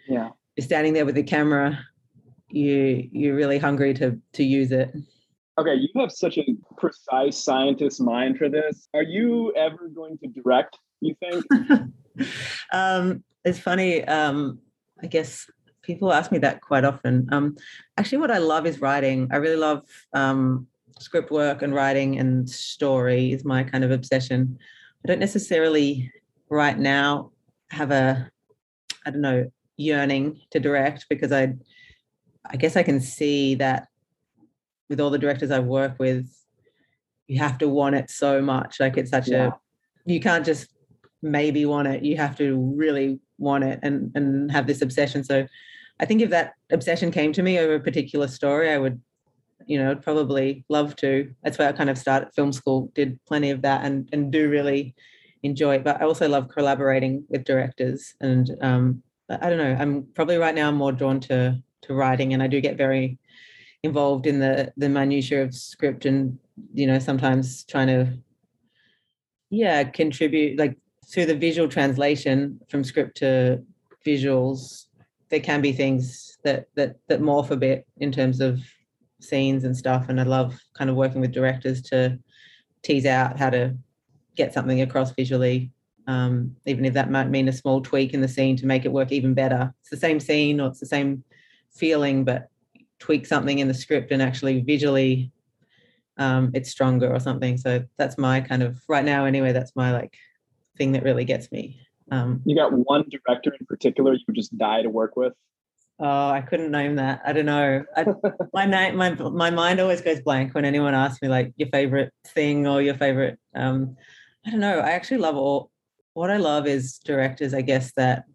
yeah,
you're standing there with the camera, you you're really hungry to to use it.
Okay, you have such a precise scientist mind for this. Are you ever going to direct, you think?
um, it's funny. Um, I guess people ask me that quite often. Um, actually, what I love is writing. I really love um, script work and writing and story is my kind of obsession. I don't necessarily right now have a, I don't know, yearning to direct because I, I guess I can see that with all the directors I work with, you have to want it so much. Like it's such yeah. a you can't just maybe want it. You have to really want it and and have this obsession. So I think if that obsession came to me over a particular story, I would, you know, probably love to. That's why I kind of started film school, did plenty of that and and do really enjoy it. But I also love collaborating with directors and um I don't know. I'm probably right now I'm more drawn to to writing and I do get very involved in the the minutiae of script and you know sometimes trying to yeah contribute like through the visual translation from script to visuals there can be things that that that morph a bit in terms of scenes and stuff and i love kind of working with directors to tease out how to get something across visually um, even if that might mean a small tweak in the scene to make it work even better it's the same scene or it's the same feeling but tweak something in the script and actually visually um, it's stronger or something. So that's my kind of right now anyway. That's my like thing that really gets me. Um,
you got one director in particular you would just die to work with.
Oh, I couldn't name that. I don't know. I, my name, my my mind always goes blank when anyone asks me like your favorite thing or your favorite. Um, I don't know. I actually love all. What I love is directors. I guess that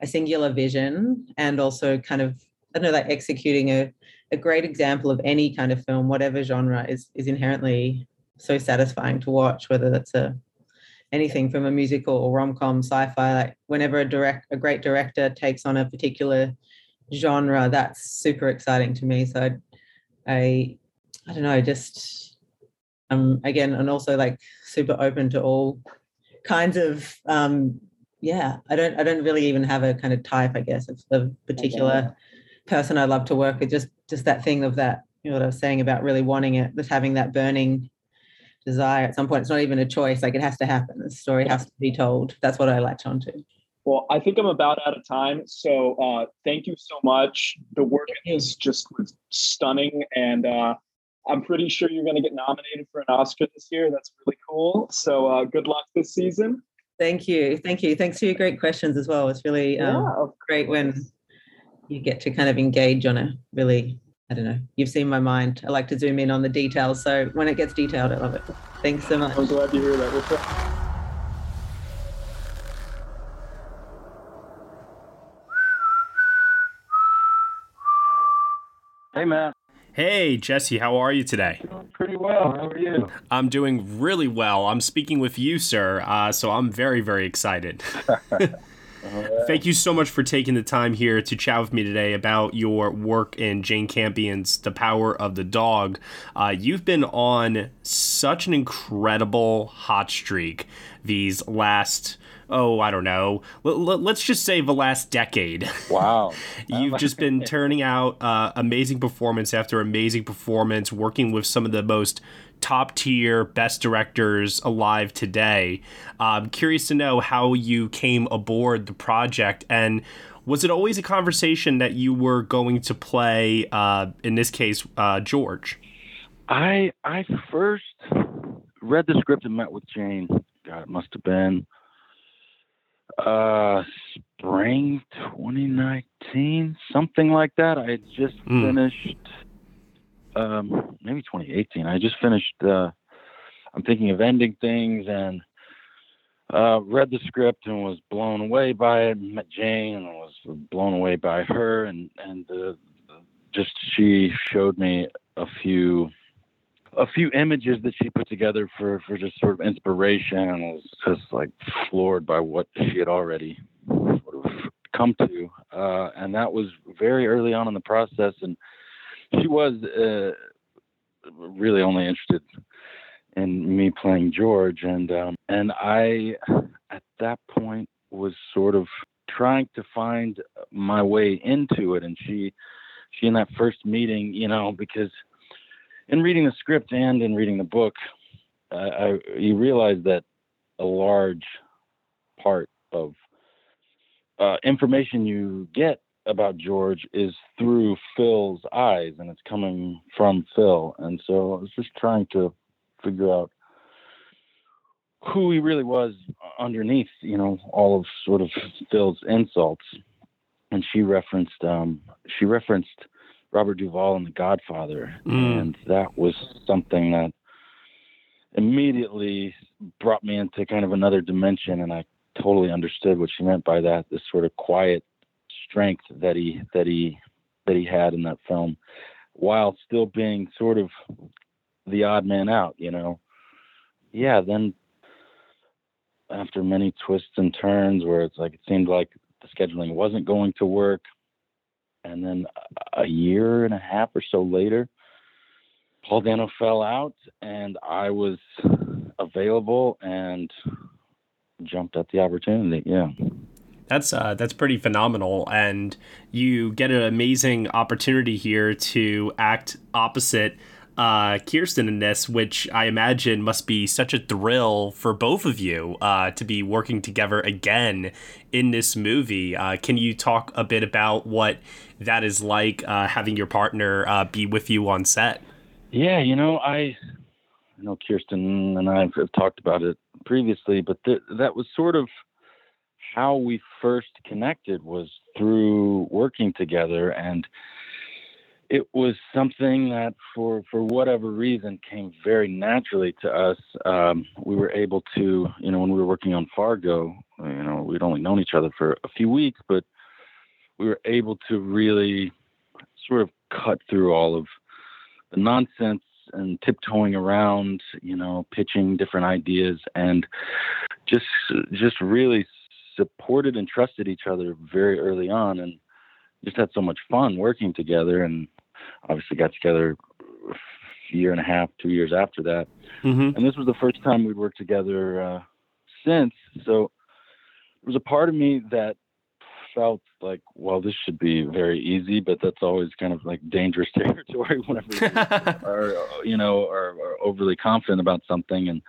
a singular vision and also kind of I don't know, like executing a a great example of any kind of film, whatever genre, is is inherently so satisfying to watch. Whether that's a anything from a musical or rom-com sci-fi like whenever a direct a great director takes on a particular genre that's super exciting to me. So i i, I don't know just um again and also like super open to all kinds of um yeah i don't i don't really even have a kind of type i guess of, of particular person i love to work with just just that thing of that you know what i was saying about really wanting it just having that burning desire at some point. It's not even a choice. Like it has to happen. The story has to be told. That's what I latch onto.
Well, I think I'm about out of time. So uh, thank you so much. The work is just stunning. And uh, I'm pretty sure you're going to get nominated for an Oscar this year. That's really cool. So uh, good luck this season.
Thank you. Thank you. Thanks for your great questions as well. It's really um, yeah, great when you get to kind of engage on a really I don't know. You've seen my mind. I like to zoom in on the details. So when it gets detailed, I love it. Thanks so much.
I'm glad to hear that.
Hey, Matt.
Hey, Jesse, how are you today?
Pretty well. How are you?
I'm doing really well. I'm speaking with you, sir, uh, so I'm very, very excited. Thank you so much for taking the time here to chat with me today about your work in Jane Campion's The Power of the Dog. Uh, you've been on such an incredible hot streak these last oh, I don't know, let's just say the last decade.
Wow.
You've just been turning out uh, amazing performance after amazing performance, working with some of the most top tier best directors alive today. I'm curious to know how you came aboard the project and was it always a conversation that you were going to play uh, in this case uh, George?
I I first read the script and met with Jane. God, it must have been uh spring 2019, something like that. I had just mm. finished um, maybe 2018. I just finished. Uh, I'm thinking of ending things and uh, read the script and was blown away by it. Met Jane and was blown away by her and and uh, just she showed me a few a few images that she put together for for just sort of inspiration and was just like floored by what she had already sort of come to uh, and that was very early on in the process and she was uh, really only interested in me playing George, and um, and I at that point was sort of trying to find my way into it, and she she in that first meeting, you know, because in reading the script and in reading the book, uh, I, you realize that a large part of uh, information you get about George is through Phil's eyes and it's coming from Phil. And so I was just trying to figure out who he really was underneath, you know, all of sort of Phil's insults. And she referenced um, she referenced Robert Duvall in The Godfather, mm. and that was something that immediately brought me into kind of another dimension, and I totally understood what she meant by that. This sort of quiet strength that he that he that he had in that film, while still being sort of the odd man out. You know, yeah. Then after many twists and turns, where it's like it seemed like the scheduling wasn't going to work, and then a year and a half or so later, Paul Dano fell out, and I was available and jumped at the opportunity. Yeah.
That's uh, that's pretty phenomenal, and you get an amazing opportunity here to act opposite uh, Kirsten in this, which I imagine must be such a thrill for both of you uh, to be working together again in this movie. Uh, can you talk a bit about what that is like uh, having your partner uh, be with you on set?
Yeah, you know, I, I know Kirsten and I have talked about it previously, but th- that was sort of how we first connected was through working together and it was something that for for whatever reason came very naturally to us. Um, we were able to you know when we were working on fargo you know we'd only known each other for a few weeks but we were able to really sort of cut through all of the nonsense and tiptoeing around you know pitching different ideas and just just really supported and trusted each other very early on and just had so much fun working together and obviously got together a year and a half, two years after that.
Mm-hmm.
And this was the first time we'd worked together uh, since. So there was a part of me that felt like, well, this should be very easy, but that's always kind of like dangerous territory whenever you are, you know, are, are overly confident about something. And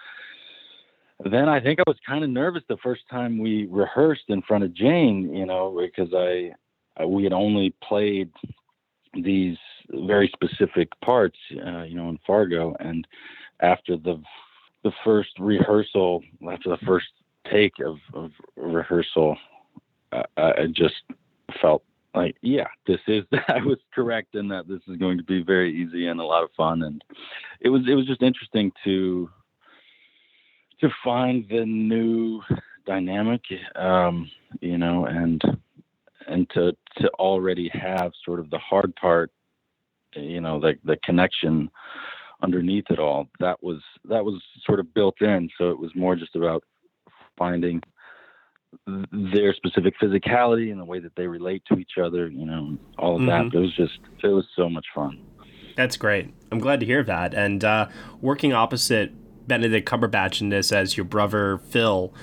then I think I was kind of nervous the first time we rehearsed in front of Jane, you know, because I, I we had only played these very specific parts, uh, you know, in Fargo. And after the the first rehearsal, after the first take of, of rehearsal, uh, I just felt like, yeah, this is I was correct in that this is going to be very easy and a lot of fun. And it was it was just interesting to to find the new dynamic, um, you know, and and to to already have sort of the hard part you know the the connection underneath it all that was that was sort of built in so it was more just about finding their specific physicality and the way that they relate to each other you know all of
Mhm.
that it was just it was so much fun
That's great. I'm glad to hear that. And uh, working opposite Benedict Cumberbatch in this as your brother Phil,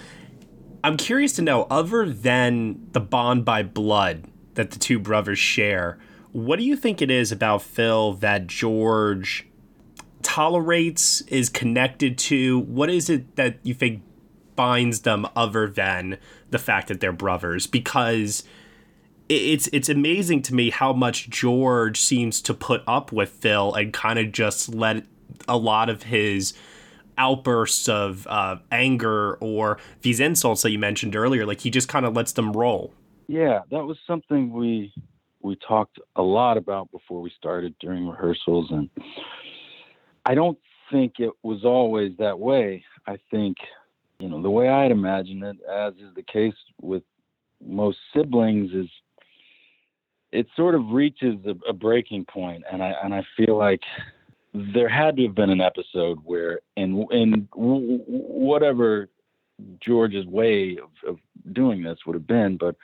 I'm curious to know, other than the bond by blood that the two brothers share, what do you think it is about Phil that George tolerates, is connected to? What is it that you think binds them other than the fact that they're brothers? Because it's it's amazing to me how much George seems to put up with Phil and kind of just let a lot of his outbursts of uh, anger or these insults that you mentioned earlier, like he just kind of lets them roll.
Yeah, that was something we we talked a lot about before we started during rehearsals and I don't think it was always that way. I think, you know, the way I'd imagine it, as is the case with most siblings, is it sort of reaches a, a breaking point, and I and I feel like there had to have been an episode where, in in whatever George's way of, of doing this would have been, but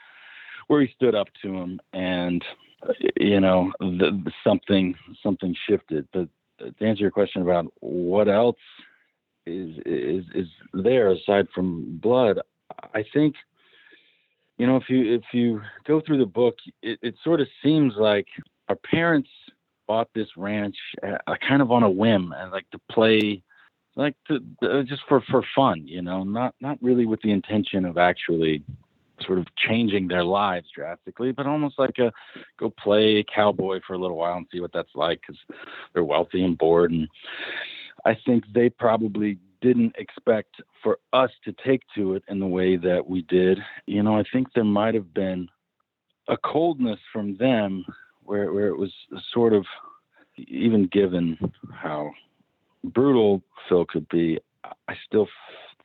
where he stood up to him and you know the something something shifted. But to answer your question about what else is is is there aside from blood, I think you know if you if you go through the book, it, it sort of seems like our parents bought this ranch uh, kind of on a whim and like to play like to uh, just for for fun you know not not really with the intention of actually sort of changing their lives drastically but almost like a go play cowboy for a little while and see what that's like because they're wealthy and bored and i think they probably didn't expect for us to take to it in the way that we did. You know i think there might have been a coldness from them where where it was sort of even given how brutal Phil could be, I still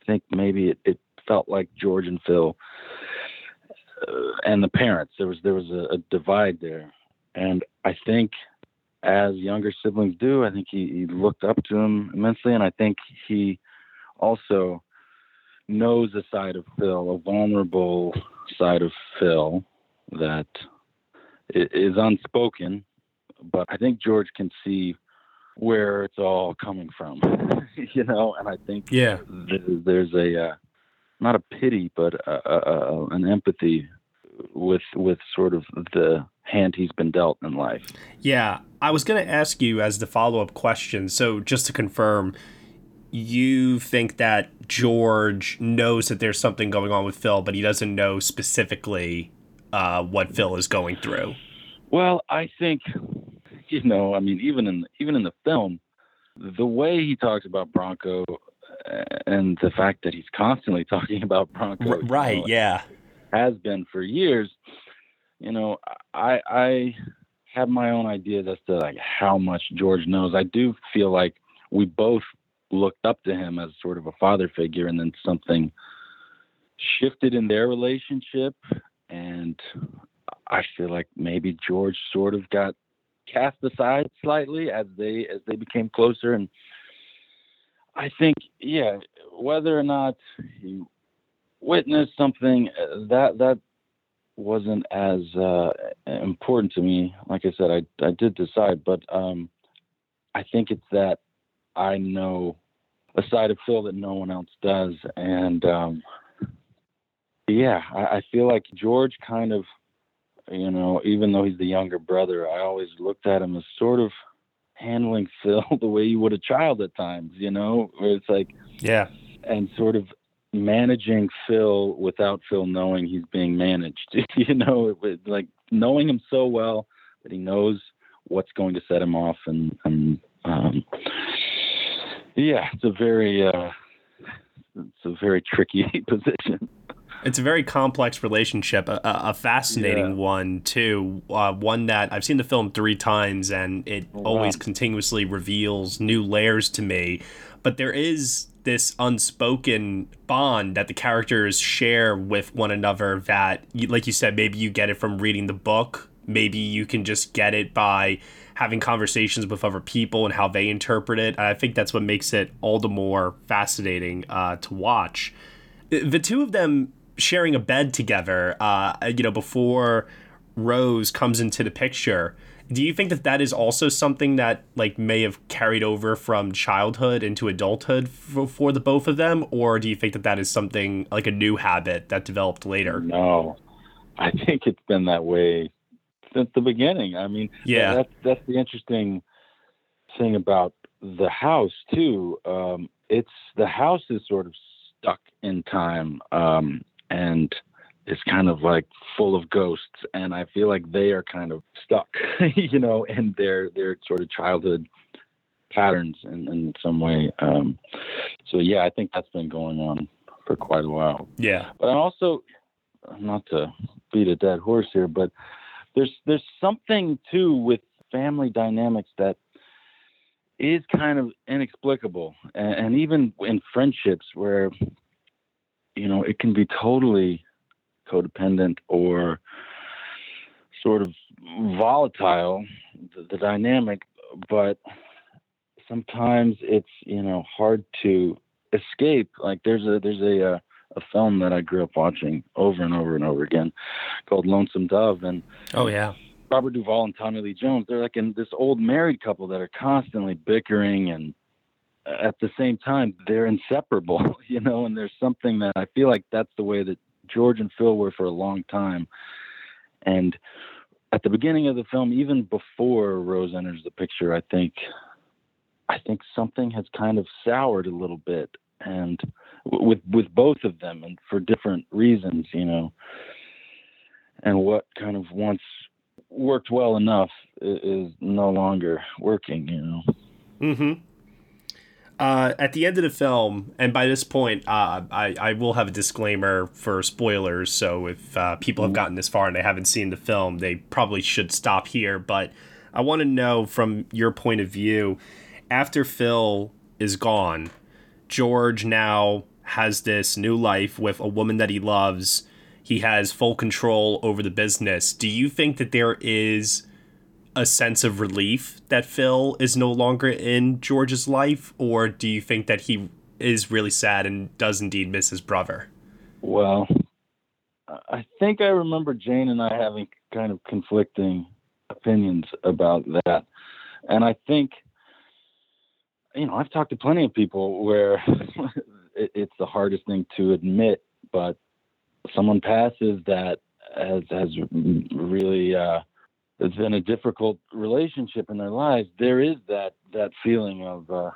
think maybe it, it felt like George and Phil uh, and the parents there was there was a, a divide there, and I think as younger siblings do, I think he, he looked up to him immensely, and I think he also knows a side of Phil, a vulnerable side of Phil that is unspoken, but I think George can see where it's all coming from, you know, and I think
Yeah.
th- there's a uh, not a pity, but a, a, a, an empathy with with sort of the hand he's been dealt in life.
Yeah, I was going to ask you as the follow up question. So, just to confirm, you think that George knows that there's something going on with Phil, but he doesn't know specifically uh, what Phil is going through.
Well, I think you know, I mean, even in even in the film, the way he talks about Bronco uh, and the fact that he's constantly talking about Bronco,
right,
you know,
yeah.
has been for years. You know, I I have my own ideas as to like how much George knows. I do feel like we both looked up to him as sort of a father figure, and then something shifted in their relationship, and I feel like maybe George sort of got cast aside slightly as they as they became closer. And I think yeah whether or not he witnessed something uh, that that wasn't as uh, important to me. Like I said I I did decide but um I think it's that I know a side of Phil that no one else does. And um yeah I, I feel like George kind of you know, even though he's the younger brother, I always looked at him as sort of handling Phil the way you would a child at times, you know, where it's like,
yeah,
and sort of managing Phil without Phil knowing he's being managed, you know, it, like knowing him so well that he knows what's going to set him off. And, and um, yeah, it's a very, uh, it's a very tricky position.
It's a very complex relationship, a, a fascinating yeah. one too. Uh, one that I've seen the film three times, and it oh, always wow. continuously reveals new layers to me. But there is this unspoken bond that the characters share with one another. That, like you said, maybe you get it from reading the book. Maybe you can just get it by having conversations with other people and how they interpret it. And I think that's what makes it all the more fascinating uh, to watch. The two of them sharing a bed together, uh, you know, before Rose comes into the picture. Do you think that that is also something that like may have carried over from childhood into adulthood for, for the both of them, or do you think that that is something like a new habit that developed later?
No, I think it's been that way since the beginning. I mean,
yeah,
that's that's the interesting thing about the house too. Um, it's the house is sort of stuck in time. Um, and is kind of like full of ghosts and i feel like they are kind of stuck you know in their their sort of childhood patterns in, in some way um, so yeah i think that's been going on for quite a while.
Yeah.
But i also not to beat a dead horse here but there's there's something too with family dynamics that is kind of inexplicable and, and even in friendships where you know, it can be totally codependent or sort of volatile, the, the dynamic, but sometimes it's, you know, hard to escape. Like there's a, there's a, uh, a film that I grew up watching over and over and over again called Lonesome Dove. And
oh yeah,
Robert Duvall and Tommy Lee Jones. They're like in this old married couple that are constantly bickering and at the same time they're inseparable you know and there's something that i feel like that's the way that george and phil were for a long time. And at the beginning of the film even before rose enters the picture i think i think something has kind of soured a little bit. And with with both of them and for different reasons you know. And what kind of once worked well enough is no longer working you know.
Mhm uh, at the end of the film, and by this point, uh, I, I will have a disclaimer for spoilers. So if uh, people have gotten this far and they haven't seen the film, they probably should stop here. But I want to know from your point of view, after Phil is gone, George now has this new life with a woman that he loves. He has full control over the business. Do you think that there is a sense of relief that Phil is no longer in George's life, or do you think that he is really sad and does indeed miss his brother?
Well, I think I remember Jane and I having kind of conflicting opinions about that. And I think, you know, I've talked to plenty of people where it's the hardest thing to admit, but someone passes that has, has really, uh, it's been a difficult relationship in their lives, there is that that feeling of. Uh,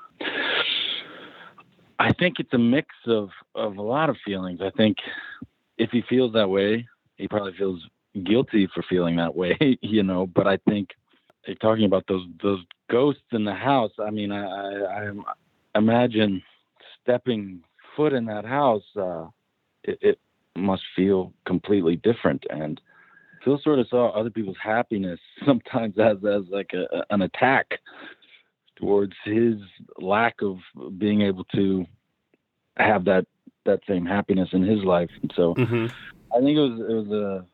I think it's a mix of of a lot of feelings. I think if he feels that way, he probably feels guilty for feeling that way, you know. But I think talking about those those ghosts in the house. I mean, I, I, I imagine stepping foot in that house. Uh, it, it must feel completely different. And Phil sort of saw other people's happiness sometimes as as like a, an attack towards his lack of being able to have that that same happiness in his life. And so
Mm-hmm.
I think it was it was a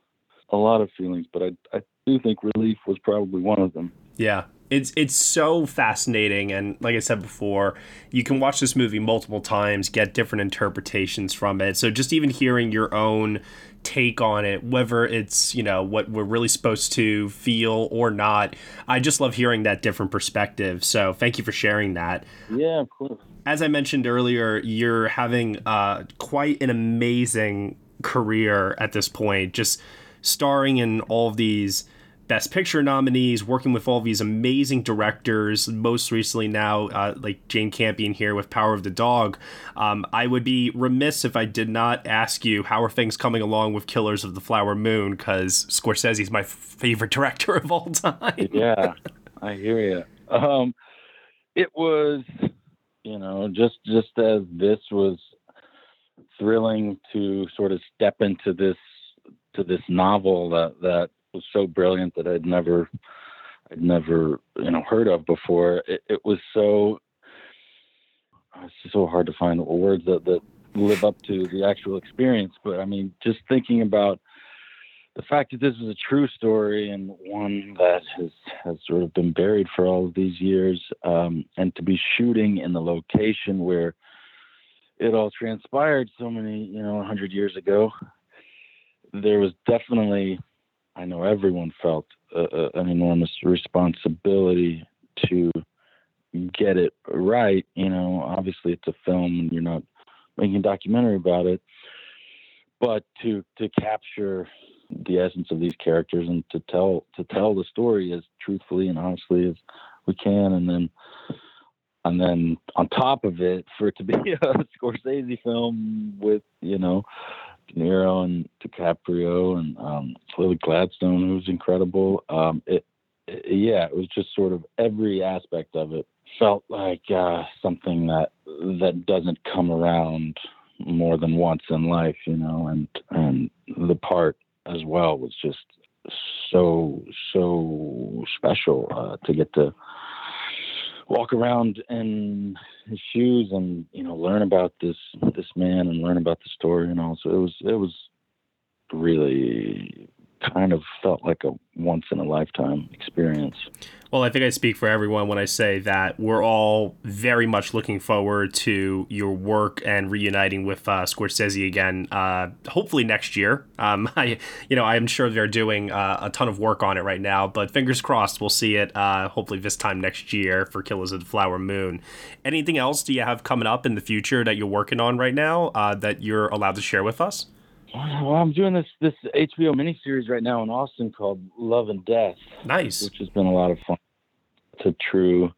a lot of feelings, but I I do think relief was probably one of them.
Yeah. It's it's so fascinating and like I said before, you can watch this movie multiple times, get different interpretations from it. So just even hearing your own take on it, whether it's, you know, what we're really supposed to feel or not, I just love hearing that different perspective. So thank you for sharing that.
Yeah, of course.
As I mentioned earlier, you're having uh, quite an amazing career at this point, just starring in all of these Best Picture nominees, working with all these amazing directors. Most recently, now uh, like Jane Campion here with Power of the Dog. Um, I would be remiss if I did not ask you how are things coming along with Killers of the Flower Moon because Scorsese's my f- favorite director of all time.
yeah, I hear you. Um, it was, you know, just just as this was thrilling to sort of step into this to this novel that that was so brilliant that I'd never I'd never you know heard of before. It, it was so it's so hard to find words that that live up to the actual experience. But I mean, just thinking about the fact that this is a true story and one that has has sort of been buried for all of these years, um, and to be shooting in the location where it all transpired so many you know 100 years ago there was definitely i know everyone felt a, a, an enormous responsibility to get it right you know obviously it's a film and you're not making a documentary about it but to to capture the essence of these characters and to tell to tell the story as truthfully and honestly as we can and then and then on top of it, for it to be a Scorsese film with you know De Niro and DiCaprio and um, Lily Gladstone, who was incredible. Um, it, it, yeah, it was just sort of every aspect of it felt like uh, something that that doesn't come around more than once in life, you know, and and the part as well was just so so special uh, to get to walk around in his shoes and you know learn about this this man and learn about the story and all. So it was it was really kind of felt like a once in a lifetime experience
Well, I think I speak for everyone when I say that we're all very much looking forward to your work and reuniting with uh, Scorsese again. Uh, hopefully next year. Um, I, you know, I'm sure they're doing uh, a ton of work on it right now, but fingers crossed we'll see it. Uh, hopefully this time next year for Killers of the Flower Moon. Anything else do you have coming up in the future that you're working on right now uh, that you're allowed to share with us?
Well i'm doing this this hbo miniseries right now in austin called love and death
Nice.
which has been a lot of fun. It's a true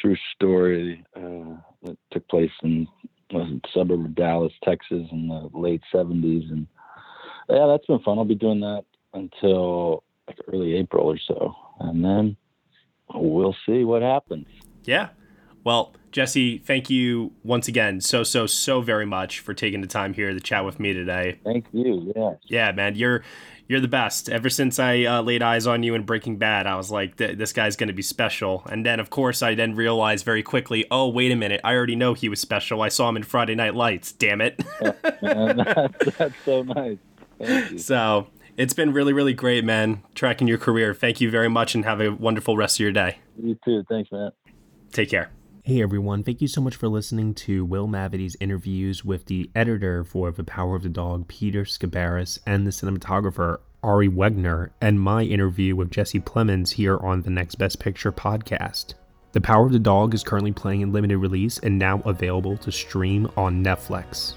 true story uh, that took place in it, suburb of dallas texas in the late 70s and yeah that's been fun. I'll be doing that until like early april or so. And then we'll see what happens.
Yeah. Well, Jesse, thank you once again so so so very much for taking the time here to chat with me today.
Thank you. Yeah.
Yeah, man, you're you're the best. Ever since I uh, laid eyes on you in Breaking Bad, I was like, this guy's gonna be special. And then, of course, I then realized very quickly, oh wait a minute, I already know he was special. I saw him in Friday Night Lights. Damn it.
Man, that's, that's so nice. Thank you.
so it's been really really great, man. Tracking your career. Thank you very much, and have a wonderful rest of your day.
You too. Thanks, man.
Take care. Hey everyone, thank you so much for listening to Will Mavity's interviews with the editor for The Power of the Dog, Peter Sciberras, and the cinematographer, Ari Wegner, and my interview with Jesse Plemons here on the Next Best Picture podcast. The Power of the Dog is currently playing in limited release and now available to stream on Netflix.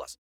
plus.